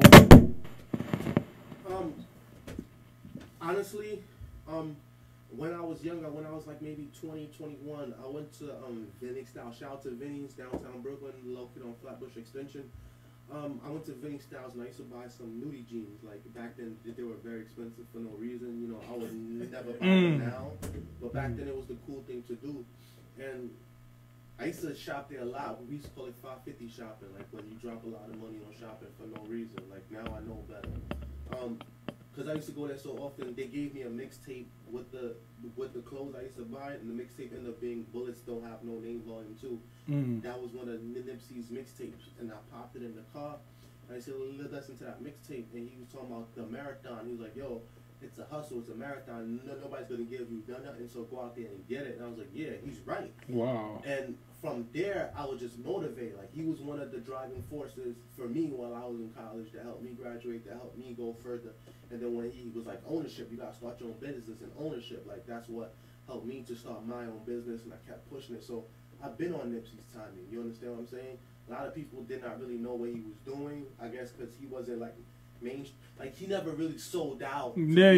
Um, honestly, um, when I was younger, when I was like maybe 20, 21, I went to um, Vinny's Style. Shout out to Vinny's downtown Brooklyn, located on Flatbush Extension. Um, I went to Vinny Styles and I used to buy some nudie jeans. Like back then, they were very expensive for no reason. You know, I would never buy them Mm. now, but back then it was the cool thing to do. And I used to shop there a lot. We used to call it 550 shopping, like when you drop a lot of money on shopping for no reason. Like now I know better. Um, cause I used to go there so often. They gave me a mixtape with the with the clothes I used to buy, and the mixtape ended up being Bullets Don't Have No Name Volume Two. mm, That was one of Nipsey's mixtapes, and I popped it in the car. And I said, "Let's listen to that mixtape." And he was talking about the marathon. He was like, "Yo, it's a hustle. It's a marathon. No, nobody's gonna give you nothing. So go out there and get it." And I was like, "Yeah, he's right." wow. And from there, I was just motivated. Like he was one of the driving forces for me while I was in college to help me graduate, to help me go further. And then when he was like ownership, you gotta start your own business and ownership. Like that's what helped me to start my own business, and I kept pushing it. So I've been on Nipsey's timing. You understand what I'm saying? A lot of people did not really know what he was doing. I guess because he wasn't like main, like he never really sold out. Yeah,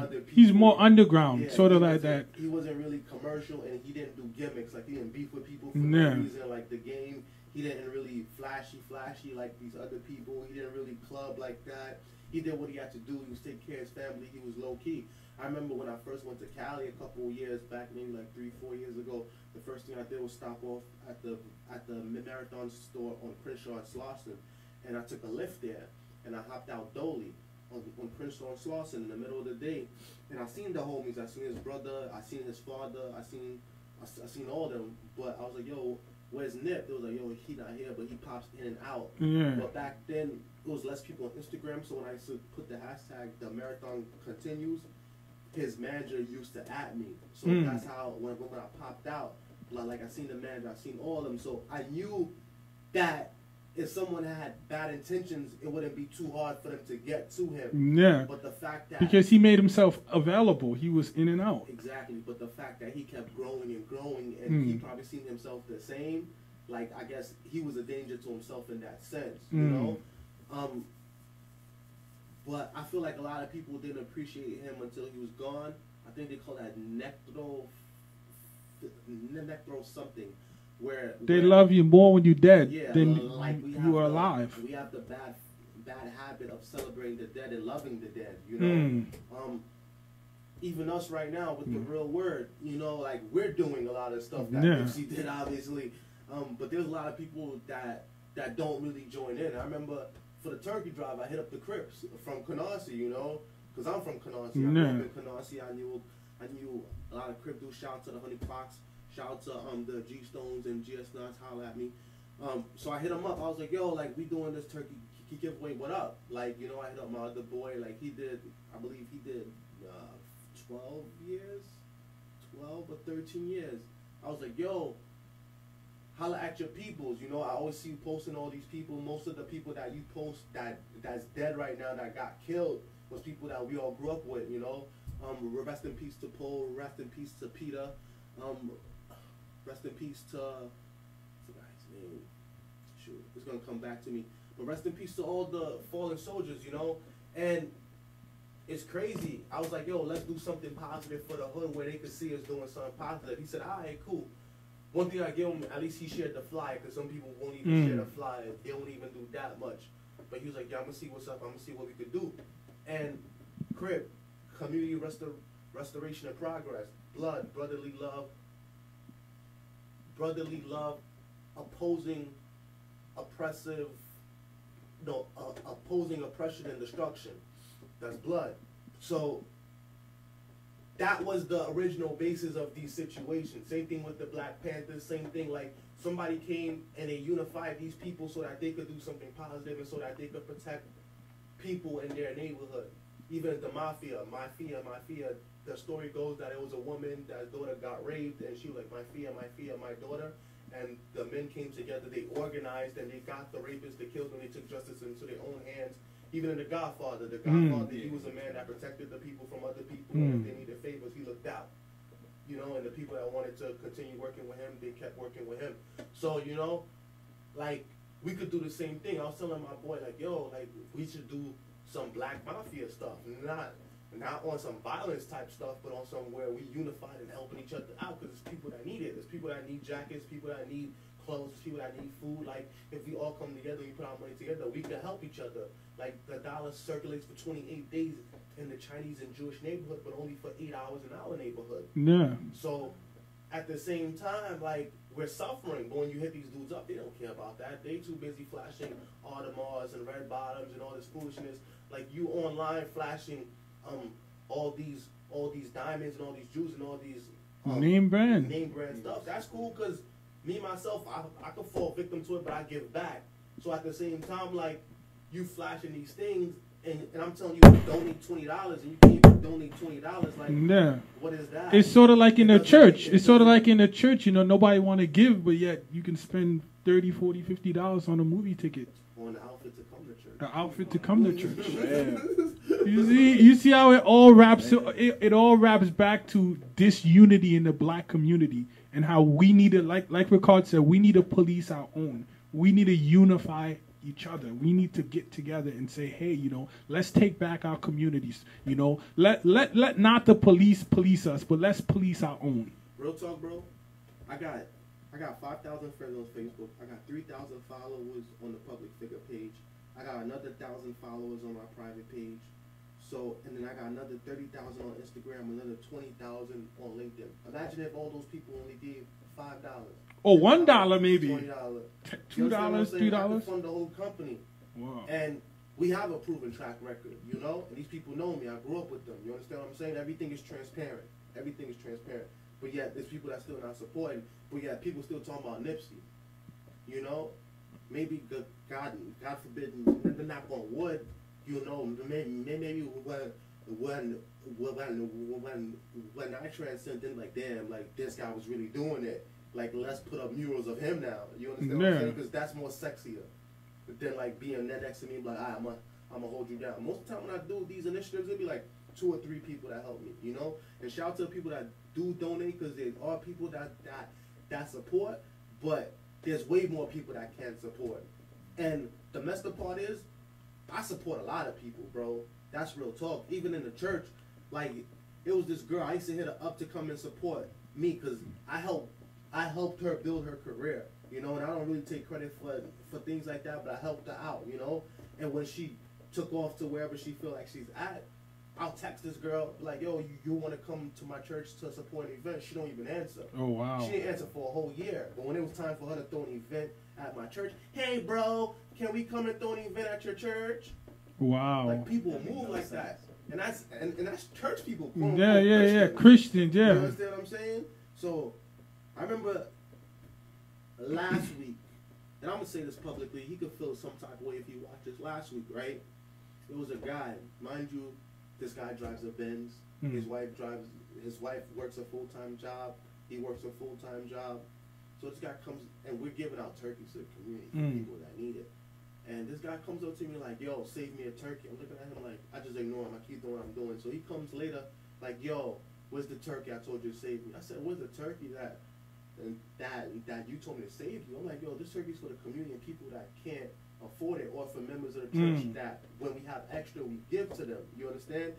like yeah. He's more underground, Yeah, sort of like that. He wasn't really commercial, and he didn't do gimmicks. Like he didn't beef with people for Yeah. no reason. Like the game, he didn't really flashy, flashy like these other people. He didn't really club like that. He did what he had to do. He was taking care of his family. He was low key. I remember when I first went to Cali a couple of years back, maybe like three, four years ago. The first thing I did was stop off at the at the marathon store on Crenshaw and Slauson, and I took a Lyft there, and I hopped out Dolly on, on Crenshaw and Slauson in the middle of the day, and I seen the homies. I seen his brother. I seen his father. I seen I, I seen all of them. But I was like, yo, where's Nip? They was like, yo, he not here, but he pops in and out. Yeah. But back then, it was less people on Instagram. So when I used to put the hashtag the marathon continues, his manager used to at me. So Mm. that's how when, when I popped out, like, like I seen the manager, I seen all of them. So I knew that if someone had bad intentions, it wouldn't be too hard for them to get to him. Yeah. But the fact that Because he made himself available. He was in and out. Exactly, but the fact that he kept growing and growing, and he Mm. probably seen himself the same, like I guess he was a danger to himself in that sense, you Mm. know. Um, but I feel like a lot of people didn't appreciate him until he was gone. I think they call that necro, necro something, where They where- love you more when you're dead yeah, than like we you are the- alive. We have the bad, bad habit of celebrating the dead and loving the dead, you know Mm. um, even us right now with the Mm. real word, you know, like we're doing a lot of stuff that Yeah. Nipsey did, obviously. Um, but there's a lot of people that that don't really join in. I remember for the turkey drive, I hit up the Crips from Canarsie, you know, because I'm from Canarsie. I grew Yeah. up in Canarsie. I knew I knew a lot of Crip dudes. Shout out to the Honey Fox. Shout out to um the G Stones and GS Nuts, holla at me. Um, so I hit him up. I was like, yo, like we doing this turkey giveaway. What up? Like, you know, I hit up my other boy. Like he did, I believe he did uh, 12 years, 12 or 13 years. I was like, yo, holla at your peoples. You know, I always see you posting all these people. Most of the people that you post that that's dead right now that got killed was people that we all grew up with. You know, um, rest in peace to Paul. Rest in peace to Peter. Um, rest in peace to his name. Shoot, it's gonna come back to me. But rest in peace to all the fallen soldiers. You know, and it's crazy. I was like, yo, let's do something positive for the hood where they could see us doing something positive. He said, all right, cool. One thing I give him, at least he shared the flyer, because some people won't even Mm. share the flyer. They won't even do that much. But he was like, yeah, I'm going to see what's up. I'm going to see what we could do. And Crip, community restor- restoration and progress, blood, brotherly love, brotherly love, opposing oppressive, no, uh, opposing oppression and destruction. That's blood. So that was the original basis of these situations. Same thing with the Black Panthers. Same thing like somebody came and they unified these people so that they could do something positive and so that they could protect people in their neighborhood. Even the mafia, mafia, mafia. The story goes that it was a woman that daughter got raped and she was like, my fear, my fear, my daughter. And the men came together, they organized, and they got the rapists, the killed them, they took justice into their own hands. Even in The Godfather, The Mm. Godfather, he was a man that protected the people from other people, and Mm. if they needed favors, he looked out. You know, and the people that wanted to continue working with him, they kept working with him. So, you know, like, we could do the same thing. I was telling my boy, like, yo, like, we should do some black mafia stuff, not not on some violence type stuff, but on some where we unified and helping each other out because there's people that need it. There's people that need jackets, people that need clothes, there's people that need food. Like if we all come together, we put our money together, we can help each other. Like the dollar circulates for 28 days in the Chinese and Jewish neighborhood, but only for eight hours in our neighborhood. Yeah. So at the same time, like we're suffering. But when you hit these dudes up, they don't care about that. They too busy flashing Audemars and red bottoms and all this foolishness. Like you online flashing um all these all these diamonds and all these jewels and all these um, Name brand. name brand stuff. That's cool because me myself, I I could fall victim to it, but I give back. So at the same time, like you flashing these things. And, and I'm telling you, donate twenty dollars, and you can't even donate twenty dollars. Like, Yeah. what is that? It's sort of like in It the church. It's sort of like in the church, you know, nobody want to give, but yet you can spend 30, 40, 50 dollars on a movie ticket, on the outfit to come to church. an outfit to come to church. You see, you see how it all wraps. It, it all wraps back to disunity in the black community and how we need to, like like Rickard said, we need to police our own. We need to unify each other. We need to get together and say, hey, you know, let's take back our communities. You know, let let let not the police police us, but let's police our own. Real talk, bro. I got I got five thousand friends on Facebook. I got three thousand followers on the public figure page. I got another thousand followers on my private page. So and then I got another thirty thousand on Instagram, another twenty thousand on LinkedIn. Imagine if all those people only gave five dollars. Oh, one dollar maybe, Twenty dollars. two dollars, three dollars. Fund the whole company. Wow. And we have a proven track record, you know? And these people know me. I grew up with them. You understand what I'm saying? Everything is transparent. Everything is transparent. But yet, there's people that still not supporting. But yet, people still talking about Nipsey. You know? Maybe God, God, forbid, they're not on wood. You know, maybe, maybe when, when, when, when, when I transcended, like, damn, like, this guy was really doing it. Like, let's put up murals of him now. You understand what I'm saying? Because that's more sexier than like being that next to me, like, ah, I'm gonna, I'm gonna hold you down. Most of the time when I do these initiatives, it'll be like two or three people that help me, you know. And shout out to the people that do donate because there are people that that that support, but there's way more people that can support. And the messed up part is, I support a lot of people, bro. That's real talk. Even in the church, like it was this girl I used to hit her up to come and support me because I helped I helped her build her career, you know, and I don't really take credit for for things like that, but I helped her out, you know. And when she took off to wherever she feel like she's at, I'll text this girl like, "Yo, you, you want to come to my church to support an event?" She don't even answer. Oh wow. She didn't answer for a whole year. But when it was time for her to throw an event at my church, hey, bro, can we come and throw an event at your church? Wow. Like people move like that, and that's and, and that's church people. Yeah, yeah, yeah. Christians. Christians, You yeah. understand what I'm saying? So I remember last week, and I'm gonna say this publicly. He could feel some type of way if he watches last week, right? It was a guy, mind you. This guy drives a Benz. Mm. His wife drives. His wife works a full time job. He works a full time job. So this guy comes and we're giving out turkeys to the community Mm. people that need it. And this guy comes up to me like, "Yo, save me a turkey." I'm looking at him like, I just ignore him. I keep doing what I'm doing. So he comes later, like, "Yo, where's the turkey I told you to save me?" I said, "Where's the turkey that and that that you told me to save you?" I'm like, "Yo, this turkey's for the community and people that can't afford it, or for members of the church Mm. that when we have extra, we give to them. You understand?"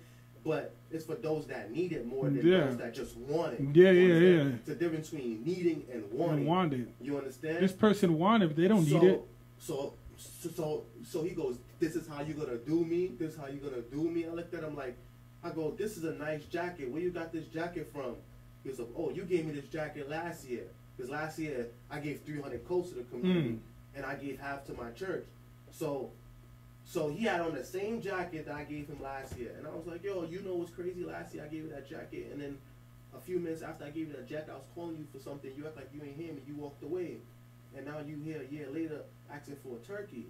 But it's for those that need it more than Yeah. those that just want it. Yeah, You yeah, understand? yeah. It's the difference between needing and wanting. And wanted. You understand? This person wanted. They don't so, need it. So, so, so, so he goes, "This is how you gonna do me. This is how you gonna do me." I looked at him like, I go, "This is a nice jacket. Where you got this jacket from?" He goes, "Oh, you gave me this jacket last year. Because last year I gave 300 coats to the community, Mm. and I gave half to my church. So." So he had on the same jacket that I gave him last year, and I was like, "Yo, you know what's crazy? Last year I gave you that jacket, and then a few minutes after I gave you that jacket, I was calling you for something. You act like you ain't hear me. You walked away, and now you here a year later asking for a turkey."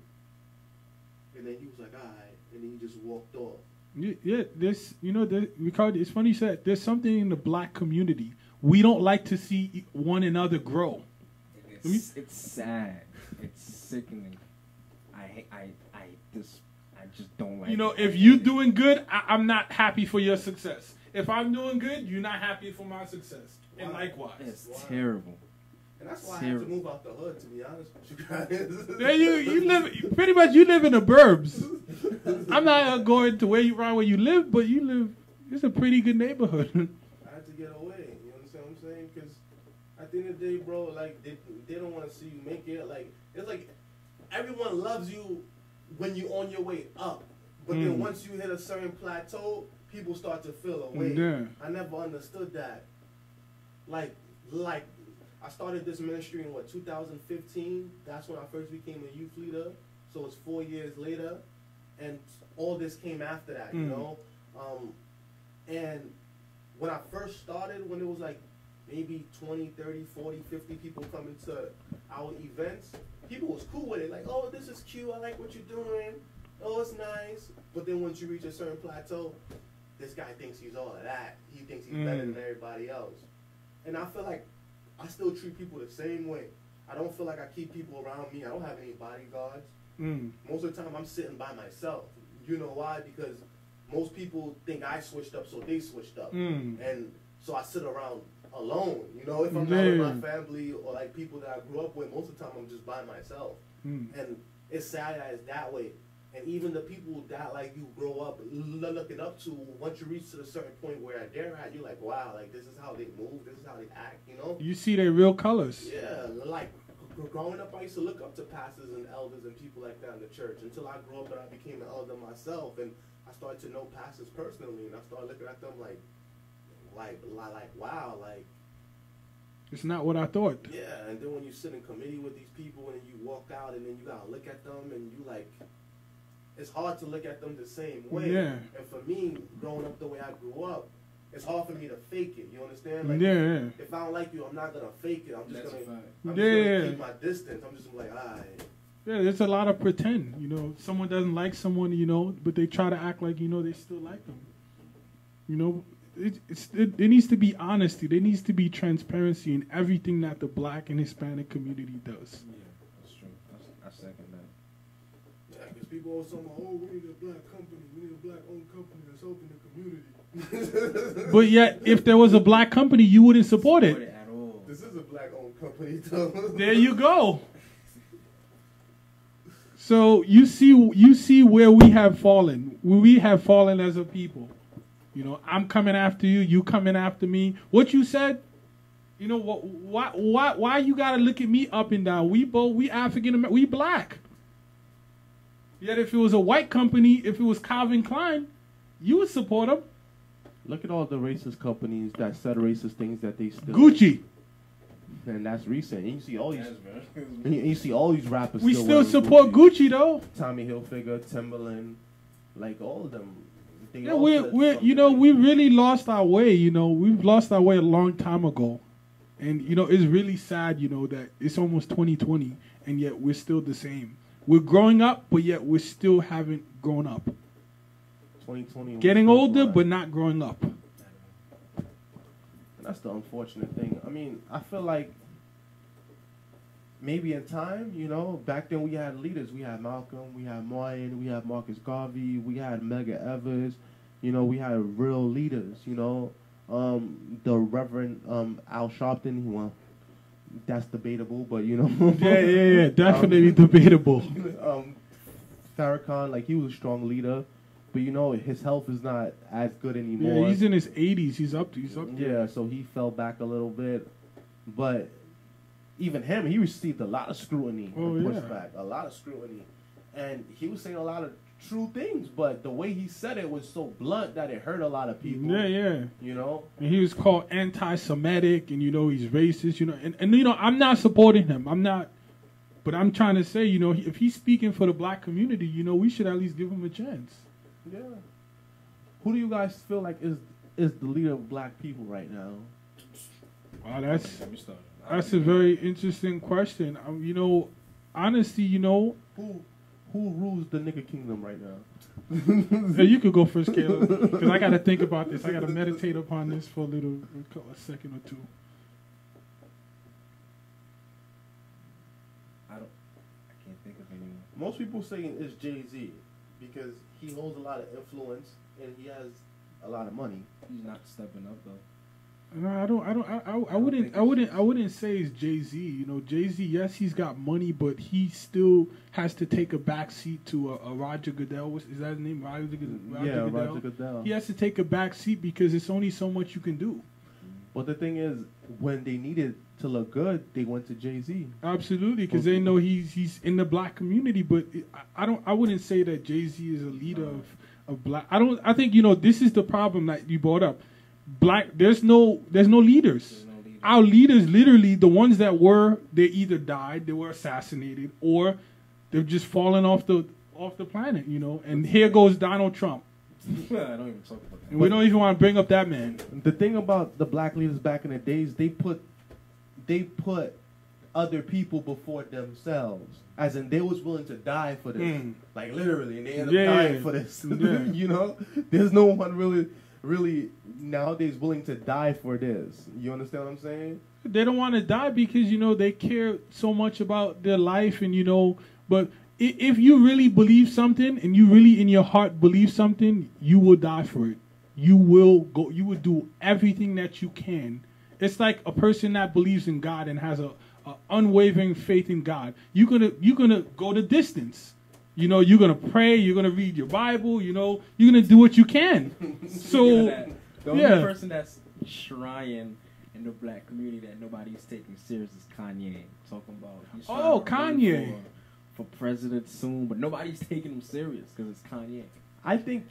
And then he was like, "All right," and then he just walked off. Yeah, this you know, the, Ricardo. It's funny you said there's something in the black community. We don't like to see one another grow. It's, it's sad. It's sickening. I. I. I. This. I just don't like. You know, it. if you doing good, I, I'm not happy for your success. If I'm doing good, you're not happy for my success, and likewise. it's Wow. terrible. And that's why I had to move out the hood. To be honest with you guys. Yeah, you you live pretty much. You live in the burbs. I'm not uh, going to where you around where you live, but you live. It's a pretty good neighborhood. I had to get away. You understand what I'm saying? Because at the end of the day, bro, like they, they don't want to see you make it. Like it's like everyone loves you when you're on your way up, but then Mm. once you hit a certain plateau, people start to feel away. Yeah. I never understood that. Like, like I started this ministry in what 2015. That's when I first became a youth leader. So it's four years later, and all this came after that. You Mm. know, um, and when I first started, when it was like maybe 20, 30, 40, 50 people coming to our events, people was cool with it. Like, oh, this is cute. I like what you're doing. Oh, it's nice. But then once you reach a certain plateau, this guy thinks he's all of that. He thinks he's better Mm. than everybody else. And I feel like I still treat people the same way. I don't feel like I keep people around me. I don't have any bodyguards. Mm. Most of the time, I'm sitting by myself. You know why? Because most people think I switched up, so they switched up, Mm. and so I sit around alone. You know, if I'm not with my family or like people that I grew up with, most of the time I'm just by myself. Mm. And it's sad that it's that way. And even the people that like you grow up looking up to, once you reach to a certain point where they're at, you're like, wow, like this is how they move, this is how they act. You know? You see their real colors. Yeah, like growing up, I used to look up to pastors and elders and people like that in the church until I grew up and I became an elder myself, and I started to know pastors personally, and I started looking at them like, like, like, wow, like, It's not what I thought. yeah. And then when you sit in committee with these people and you walk out, and then you gotta look at them, and you like, it's hard to look at them the same way. Yeah. And for me, growing up the way I grew up, it's hard for me to fake it. You understand? Like, Yeah, yeah. If I don't like you, I'm not gonna fake it. I'm just That's a gonna. fact. I'm Yeah, just yeah. gonna keep my distance. I'm just like, alright. Yeah, there's a lot of pretend. You know, someone doesn't like someone, you know, but they try to act like you know they still like them. You know, it, it's it, there needs to be honesty. There needs to be transparency in everything that the Black and Hispanic community does. Yeah, that's true. That's, I second that. Yeah, because people always talking about, oh, we need a black company. We need a black owned company that's helping the community. But yet, if there was a black company, you wouldn't support Support it. it at all. this is a black owned company, though. There you go. So you see, you see where we have fallen. We have fallen as a people. You know, I'm coming after you. You coming after me. What you said. You know what? Why? Why? Why you gotta look at me up and down? We both. We African. Amer- We black. Yet if it was a white company, if it was Calvin Klein, you would support them. Look at all the racist companies that said racist things that they still. Gucci. And that's recent. And you see all these. Yes. And you, you see all these rappers. We still, still support Gucci though. Tommy Hilfiger, Timberland, like all of them. They Yeah, we're, we're you know we really lost our way. You know we've lost our way a long time ago. And you know, it's really sad, you know, that it's almost 2020 and yet we're still the same. We're growing up, but yet we still haven't grown up. 2020. Getting older, but not growing up. That's the unfortunate thing. I mean, I feel like maybe in time, you know, back then we had leaders. We had Malcolm, we had Martin, we had Marcus Garvey, we had Medgar Evers. You know, we had real leaders. You know, um, the Reverend um, Al Sharpton. Well, that's debatable, but you know. Yeah, yeah, yeah. Definitely Um, debatable. um, Farrakhan, like he was a strong leader, but you know his health is not as good anymore. Yeah, he's in his 80s. He's up. He's up. there. Yeah, so he fell back a little bit, but even him, he received a lot of scrutiny Oh, and yeah. pushback, a lot of scrutiny, and he was saying a lot of true things, but the way he said it was so blunt that it hurt a lot of people. Yeah, yeah. You know, And he was called anti-Semitic, and you know he's racist. You know, and, and you know I'm not supporting him. I'm not, but I'm trying to say, you know, if he's speaking for the black community, you know, we should at least give him a chance. yeah. Who do you guys feel like is is the leader of black people right now? Wow, that's Let me start. that's a very interesting question. Um, you know, honestly, you know, Who who rules the nigga kingdom right now? Hey, you could go first, Caleb, because I got to think about this. I got to meditate upon this for a little, a second or two. I don't. I can't think of anyone. Most people saying it's Jay Z because he holds a lot of influence and he has a lot of money. He's not stepping up though. No, I don't. I don't. I, I, I wouldn't. I wouldn't. I wouldn't say it's Jay Z. You know, Jay Z. Yes, he's got money, but he still has to take a back seat to a, a Roger Goodell. What's- Is that his name? Roger, Roger yeah, Goodell. Roger Goodell. He has to take a back seat because it's only so much you can do. But the thing is, when they needed to look good, they went to Jay Z. Absolutely, because they know he's he's in the black community. But it, I, I don't. I wouldn't say that Jay Z is a leader of of black. I don't. I think you know this is the problem that you brought up. Black. There's no. There's no leaders. There's no leader. Our leaders, literally, the ones that were, they either died, they were assassinated, or they've just fallen off the off the planet. You know. And here goes Donald Trump, I don't even talk about that. and we don't even want to bring up that man. The thing about the black leaders back in the days, they put they put other people before themselves. As in, they was willing to die for this, Mm. like literally, and they ended up Yeah, dying yeah. for this. Yeah. you know, there's no one really, really nowadays willing to die for this. You understand what I'm saying? they don't want to die because you know they care so much about their life and you know but if you really believe something and you really in your heart believe something you will die for it you will go you will do everything that you can it's like a person that believes in god and has a, a unwavering faith in god you're gonna you're gonna go the distance you know you're gonna pray you're gonna read your bible you know you're gonna do what you can Speaking so that, the only yeah. person that's trying in the black community that nobody's taking serious is Kanye. Talking about Oh, Kanye. for, for president soon, but nobody's taking him serious because it's Kanye. I think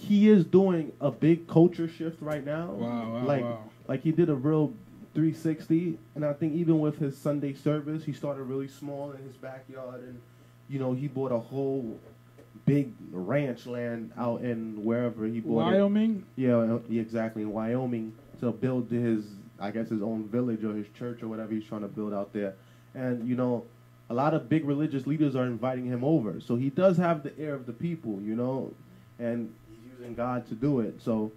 he is doing a big culture shift right now. Wow, wow, like, wow. like he did a real 360, and I think even with his Sunday service, he started really small in his backyard, and you know he bought a whole big ranch land out in wherever he bought it. wyoming Yeah, uh, yeah, exactly in Wyoming to build his, I guess, his own village or his church or whatever he's trying to build out there. And you know, a lot of big religious leaders are inviting him over, so he does have the ear of the people, you know, and he's using God to do it. So,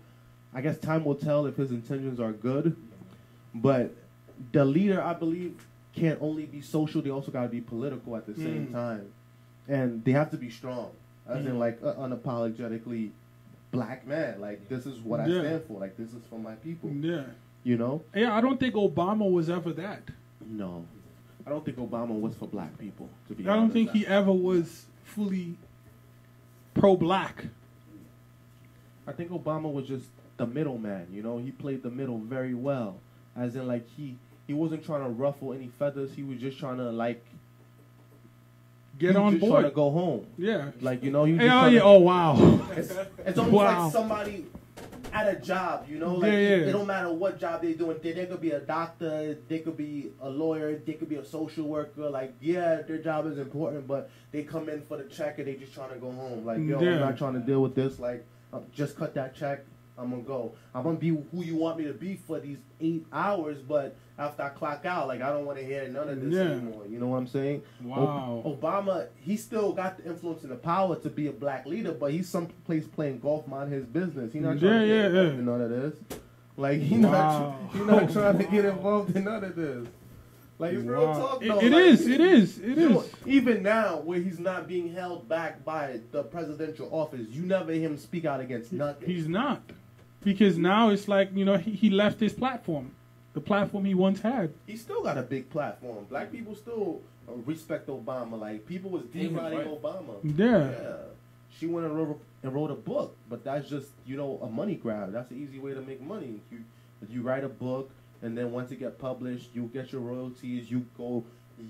I guess time will tell if his intentions are good. But the leader, I believe, can't only be social; they also got to be political at the same Mm. time, and they have to be strong, as in Mm. like uh, unapologetically black man. Like this is what I stand for. Like this is for my people. yeah You know? Yeah, I don't think Obama was ever that. No, I don't think Obama was for black people. To be I don't honest. think he ever was fully pro-black. I think Obama was just the middleman. You know, he played the middle very well. As in, like he he wasn't trying to ruffle any feathers. He was just trying to like Get was on just Trying to board. go home. Yeah. Like you know, you. Hey, just oh yeah. to- Oh wow. It's, it's almost Wow. like somebody at a job, you know, like Yeah, it, yeah. it don't matter what job they're doing. They, they could be a doctor, they could be a lawyer, they could be a social worker. Like, yeah, their job is important, but they come in for the check and they just trying to go home. Like, yo, Yeah. I'm not trying to deal with this. Like, uh, just cut that check. I'm gonna go. I'm gonna be who you want me to be for these eight hours, but after I clock out, like I don't want to hear none of this Yeah. anymore. You know what I'm saying? Wow. O- Obama, he still got the influence and the power to be a black leader, but he's someplace playing golf, mind his business. He's not trying Yeah, to get yeah, involved yeah. none of this. Like he Wow. not, he not trying to get involved in none of this. Like it's real Wow. talk It- though. it like, is, it is, it you know, even now, where he's not being held back by the presidential office, you never hear him speak out against nothing. He's not. Because now it's like, you know, he, he left his platform. The platform he once had. he still got a big platform. Black people still uh, respect Obama. Like people was He deriding right. Obama. Yeah. She went and wrote, and wrote a book, but that's just you know a money grab. That's an easy way to make money. You you write a book, and then once it get published, you get your royalties. You go,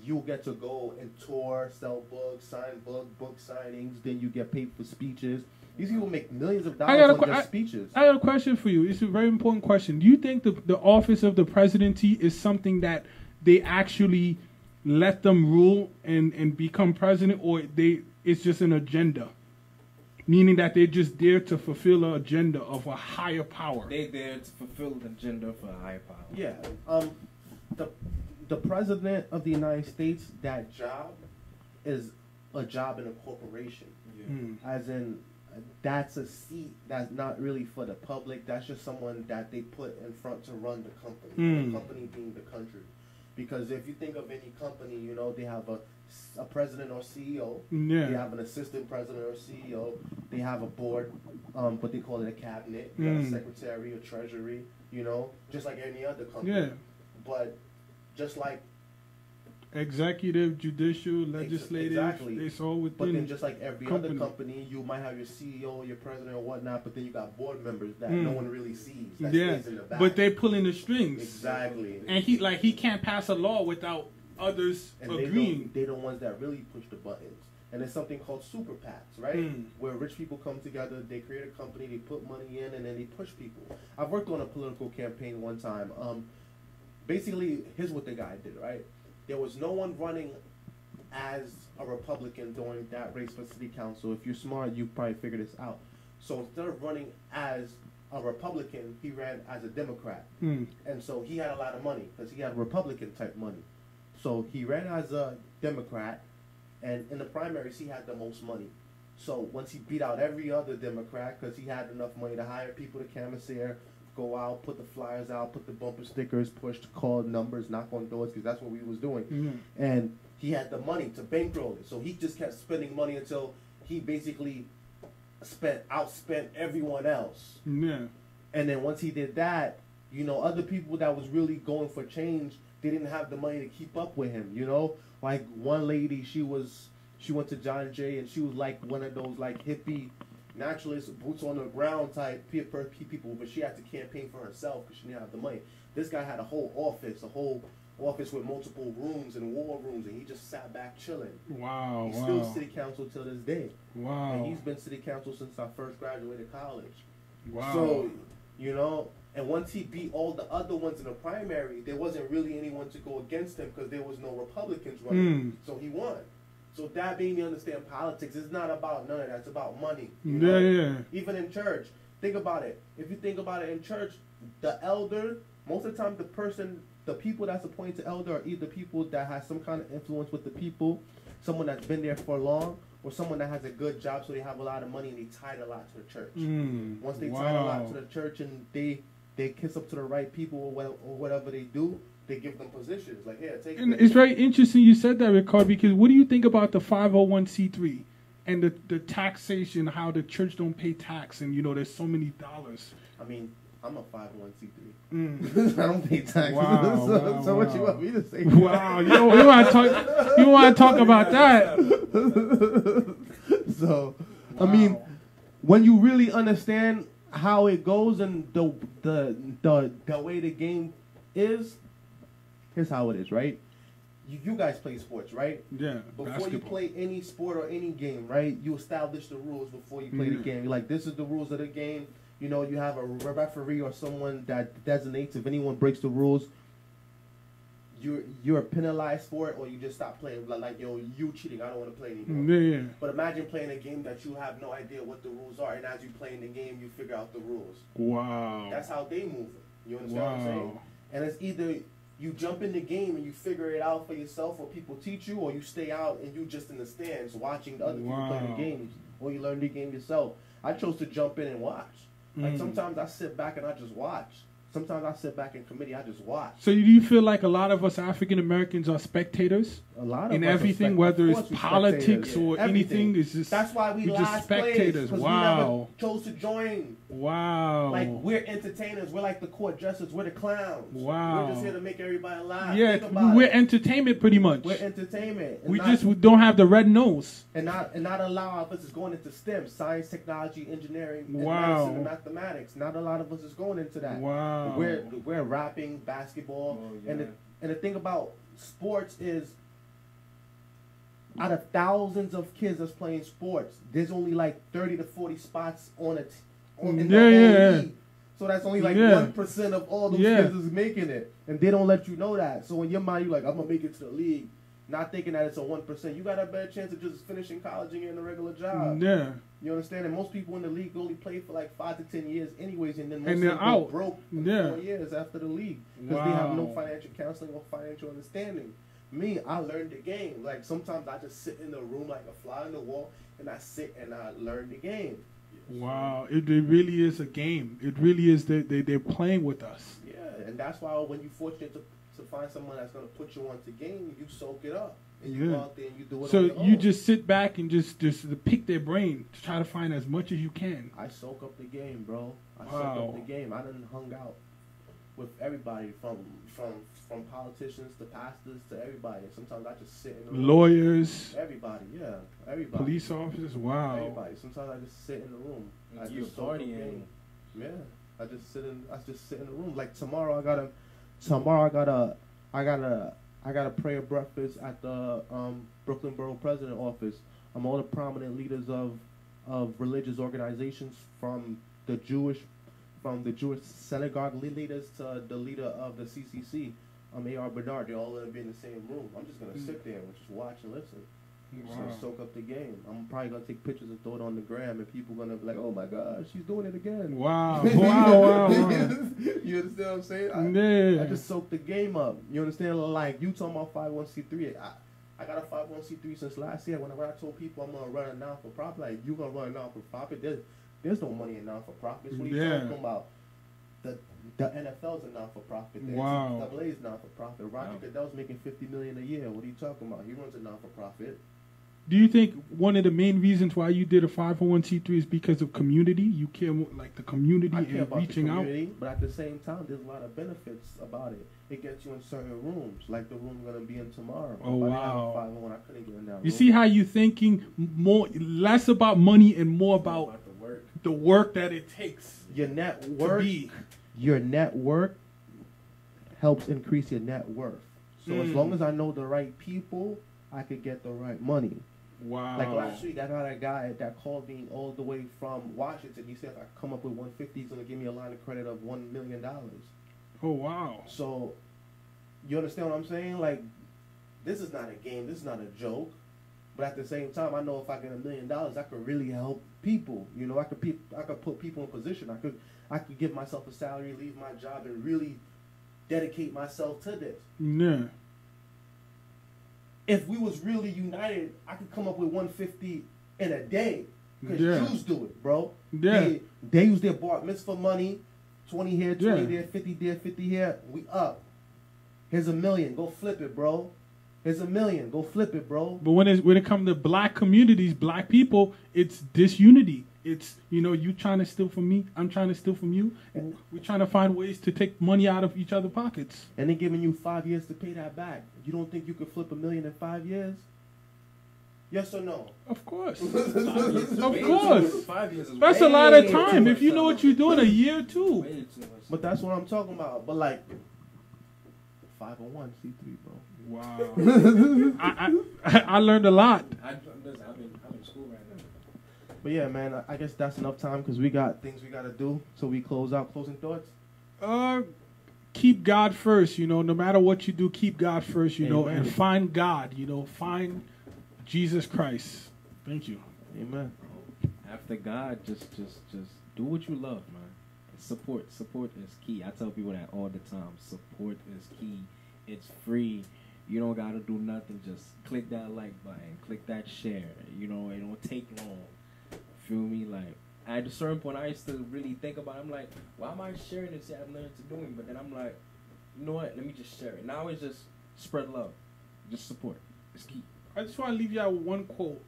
you get to go and tour, sell books, sign book, book signings. Then you get paid for speeches. These people make millions of I dollars got a on que- their I- speeches. I have a question for you. It's a very important question. Do you think the, the office of the presidency is something that they actually let them rule and, and become president, or they it's just an agenda? Meaning that they're just there to fulfill an agenda of a higher power. They there to fulfill the agenda for a higher power. Yeah. Um, the the president of the United States, that job, is a job in a corporation. Mm. As in, that's a seat that's not really for the public. That's just someone that they put in front to run the company. Mm. The company being the country. Because if you think of any company, you know they have a, a president or CEO. Yeah. They have an assistant president or CEO. They have a board, um, what they call it a cabinet. Have a Mm. secretary or treasury. You know, just like any other company. Yeah. But just like, Executive, judicial, legislative, exactly. it's all but then just like every company. other company, you might have your CEO, your president, or whatnot. But then you got board members that no Mm. one really sees. Yeah. in the back. But they're pulling the strings. exactly. And he like he can't pass a law without others and they agreeing. don't, they're the ones that really push the buttons. And it's something called super PACs, right? Mm. Where rich people come together, they create a company, they put money in, and then they push people. I've worked on a political campaign one time. Um, basically, here's what the guy did, right? There was no one running as a Republican during that race for city council. If you're smart, you probably figure this out. So instead of running as a Republican, he ran as a Democrat. Mm. And so he had a lot of money because he had Republican type money. So he ran as a Democrat, and in the primaries he had the most money. So once he beat out every other Democrat because he had enough money to hire people to canvass there, go out, put the flyers out, put the bumper stickers, push call numbers, knock on doors because that's what we was doing. Mm. And he had the money to bankroll it. So he just kept spending money until he basically spent outspent everyone else. Yeah. And then once he did that, you know, other people that was really going for change, they didn't have the money to keep up with him. You know, like one lady, she was she went to John Jay and she was like one of those like hippie naturalist, boots on the ground type pe- pe- people, but she had to campaign for herself because she didn't have the money. This guy had a whole office, a whole office with multiple rooms and war rooms, and he just sat back chilling. Wow. He's wow. still city council till this day, wow. and he's been city council since I first graduated college. wow. So, you know, and once he beat all the other ones in the primary, there wasn't really anyone to go against him because there was no Republicans running. Mm. So he won. So that made me understand politics. It's not about none of that. It's about money. you yeah, know? yeah. Even in church, think about it. If you think about it in church, the elder, most of the time, the person, the people that's appointed to elder are either people that has some kind of influence with the people, someone that's been there for long, or someone that has a good job, so they have a lot of money and they tied a lot to the church. Mm. Once they wow. tie a lot to the church and they they kiss up to the right people or whatever, or whatever they do, they give them positions. Like, here, take And this. it's very interesting you said that, Ricardo, because what do you think about the 501c3 and the, the taxation, how the church don't pay tax and, you know, there's so many dollars? I mean, I'm a 501c3. Mm. I don't pay taxes. Wow, so wow, so what you want me to say? Wow, you, you want to talk? You want to talk about that? so, I mean, when you really understand how it goes and the the the the way the game is, here's how it is, right? You, you guys play sports, right? Yeah, Before you play any sport or any game, right? You establish the rules before you play the Mhm. game. You're like, this is the rules of the game. You know, you have a referee or someone that designates if anyone breaks the rules. you're you're penalized for it, or you just stop playing. Like, like yo, you cheating. I don't want to play anymore. Yeah, yeah. But imagine playing a game that you have no idea what the rules are, and as you play in the game, you figure out the rules. Wow. That's how they move it. You understand what I'm saying? Wow. And it's either you jump in the game and you figure it out for yourself, or people teach you, or you stay out and you just in the stands watching the other people play the games, or you learn the game yourself. I chose to jump in and watch. Like Mm. sometimes I sit back and I just watch. Sometimes I sit back in committee, I just watch. So do you feel like a lot of us African Americans are spectators A lot of in everything, spect- whether it's politics spectators. or Everything. anything? It's just That's why we we're just spectators. Wow. We never chose to join. Wow. Like we're entertainers. We're like the court justice. We're the clowns. Wow. We're just here to make everybody laugh. yeah, Think about we're it. entertainment pretty much. We're entertainment. And we not, just we don't have the red nose. and not and not a lot of us is going into STEM, science, technology, engineering, and Wow. medicine and mathematics. Not a lot of us is going into that. Wow. We're we're rapping, basketball, Oh, and the, and the thing about sports is, out of thousands of kids that's playing sports, there's only like thirty to forty spots on it, on in Yeah, yeah. So that's only like Yeah. one percent of all those Yeah. kids is making it, and they don't let you know that. So in your mind, you're like, I'm gonna make it to the league, not thinking that it's a one percent. You got a better chance of just finishing college and getting a regular job. yeah. You understand? And most people in the league only play for like five to ten years, anyways, and then most And they're out. broke Yeah. four years after the league because they have no financial counseling or financial understanding. Me, I learned the game. Like sometimes I just sit in the room like a fly on the wall, and I sit and I learn the game. Wow. It, it really is a game. It really is they they they're playing with us. Yeah, and that's why when you're fortunate to, to find someone that's gonna put you onto game, you soak it up and you Yeah. go out there and you do it. So on you just sit back and just just pick their brain to try to find as much as you can. I soak up the game, bro. I soak up the game. I done hung out with everybody from from from politicians to pastors to everybody. Sometimes I just sit in the room. Lawyers, Everybody, yeah, everybody. police officers. Wow. Everybody. Sometimes I just sit in the room. I you a just soak up party game. animal. Yeah, I just sit in. I just sit in the room. Like tomorrow, I gotta. Tomorrow, I gotta. I gotta. I got a prayer breakfast at the um, Brooklyn Borough President office. I'm all the prominent leaders of of religious organizations from the Jewish, from the Jewish synagogue leaders to the leader of the CCC. I'm A.R. Bernard. They're all gonna be in the same room. I'm just gonna mm. sit there and just watch and listen. Just gonna soak up the game. I'm probably gonna take pictures and throw it on the gram, and people gonna be like, "Oh my God, she's doing it again." Wow. Wow. Wow. wow. you understand what I'm saying? I, Yeah. I just soaked the game up. You understand? Like you talking about 501c3. I, I got a 501c3 since last year. When I, when I told people I'm gonna run a non for profit, like you gonna run a non for profit? There's there's no money in non for profits. What are you Yeah. talking about? The the NFL's a non for profit. The Wow. NCAA is non for profit. Roger Wow. Goodell's making 50 million a year. What are you talking about? He runs a non for profit. Do you think one of the main reasons why you did a 501c3 is because of community? You care more, like the community I and reaching the out? but at the same time, there's a lot of benefits about it. It gets you in certain rooms, like the room we're gonna be in tomorrow. Oh, If I didn't have a wow. 501, I couldn't get in that You room. see how you're thinking more less about money and more about About the work. the work that it takes your to network, be. Your network helps increase your net worth. So as Mm. long as I know the right people, I could get the right money. Wow. Like last week, I got a guy that called me all the way from Washington. He said if I come up with 150, he's gonna give me a line of credit of one million dollars. oh wow. So, you understand what I'm saying? Like, this is not a game. This is not a joke. But at the same time, I know if I get a million dollars, I could really help people. You know, I could pe- I could put people in position. I could I could give myself a salary, leave my job, and really dedicate myself to this. Yeah. If we was really united, I could come up with 150 in a day. Because Yeah. Jews do it, bro. Yeah. They, they use their bar mitzvah money, 20 here, 20 Yeah. there, 50 there, 50 here. We up. Here's a million. Go flip it, bro. Here's a million. Go flip it, bro. But when it when it comes to black communities, black people, it's disunity. It's you know you trying to steal from me, I'm trying to steal from you. and We're trying to find ways to take money out of each other's pockets. And they're giving you five years to pay that back. You don't think you could flip a million in five years? Yes or no? Of course. Five years is Of course. Five years is That's a lot of time. If you know what you're doing, a year or two. Too. But that's what I'm talking about. But like, 501 C3, bro. Wow. I, I I learned a lot. I, I'm, listen, I'm, in, I'm in school right now. But yeah, man, I- I guess that's enough time because we got things we got to do. So we close out. Closing thoughts? Uh, keep God first. You know, no matter what you do, keep God first. You know, and find God. You know, find Jesus Christ. Thank you. Amen. After God, just just just do what you love, man. Support, support is key. I tell people that all the time. Support is key. It's free. You don't gotta do nothing. Just click that like button, click that share. You know, it don't take long. Feel me? Like at a certain point, I used to really think about. It. I'm like, why am I sharing this? I have nothing to doing. But then I'm like, you know what? Let me just share it. Now it's just spread love, just support. It's key. I just want to leave you out with one quote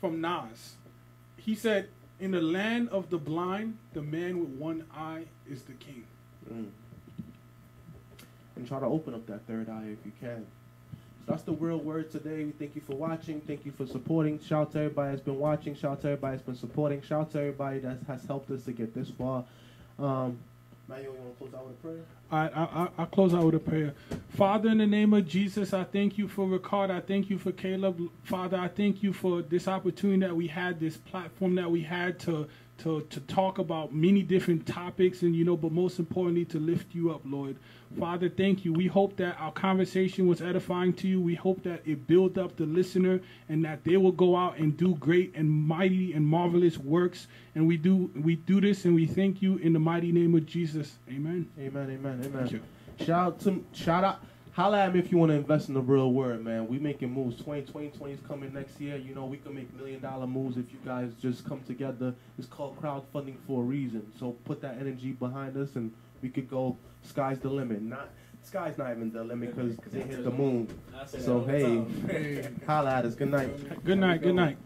from Nas. He said, "In the land of the blind, the man with one eye is the king." Mm. And try to open up that third eye if you can. That's the real word today. We thank you for watching. Thank you for supporting. Shout out to everybody that's been watching. Shout out to everybody that's been supporting. Shout out to everybody that has helped us to get this far. Um, Manuel, you want to close out with a prayer? I, I, I- I'll close out with a prayer. Father, in the name of Jesus, I thank you for Rickard. I thank you for Caleb. Father, I thank you for this opportunity that we had, this platform that we had to, to, to talk about many different topics and, you know, but most importantly, to lift you up, Lord. Father, thank you. We hope that our conversation was edifying to you. We hope that it built up the listener and that they will go out and do great and mighty and marvelous works. And we do we do this and we thank you in the mighty name of Jesus. Amen. Amen, amen, amen. Thank you. Shout out to shout out. Holla at me if you want to invest in the real word, man. We making moves. 2020 is coming next year. You know, we can make million dollar moves if you guys just come together. It's called crowdfunding for a reason. So put that energy behind us and we could go sky's the limit. Not sky's not even the limit because they hit the moon. I say that So all hey, time. holla at us. Good night. Good night. Good night.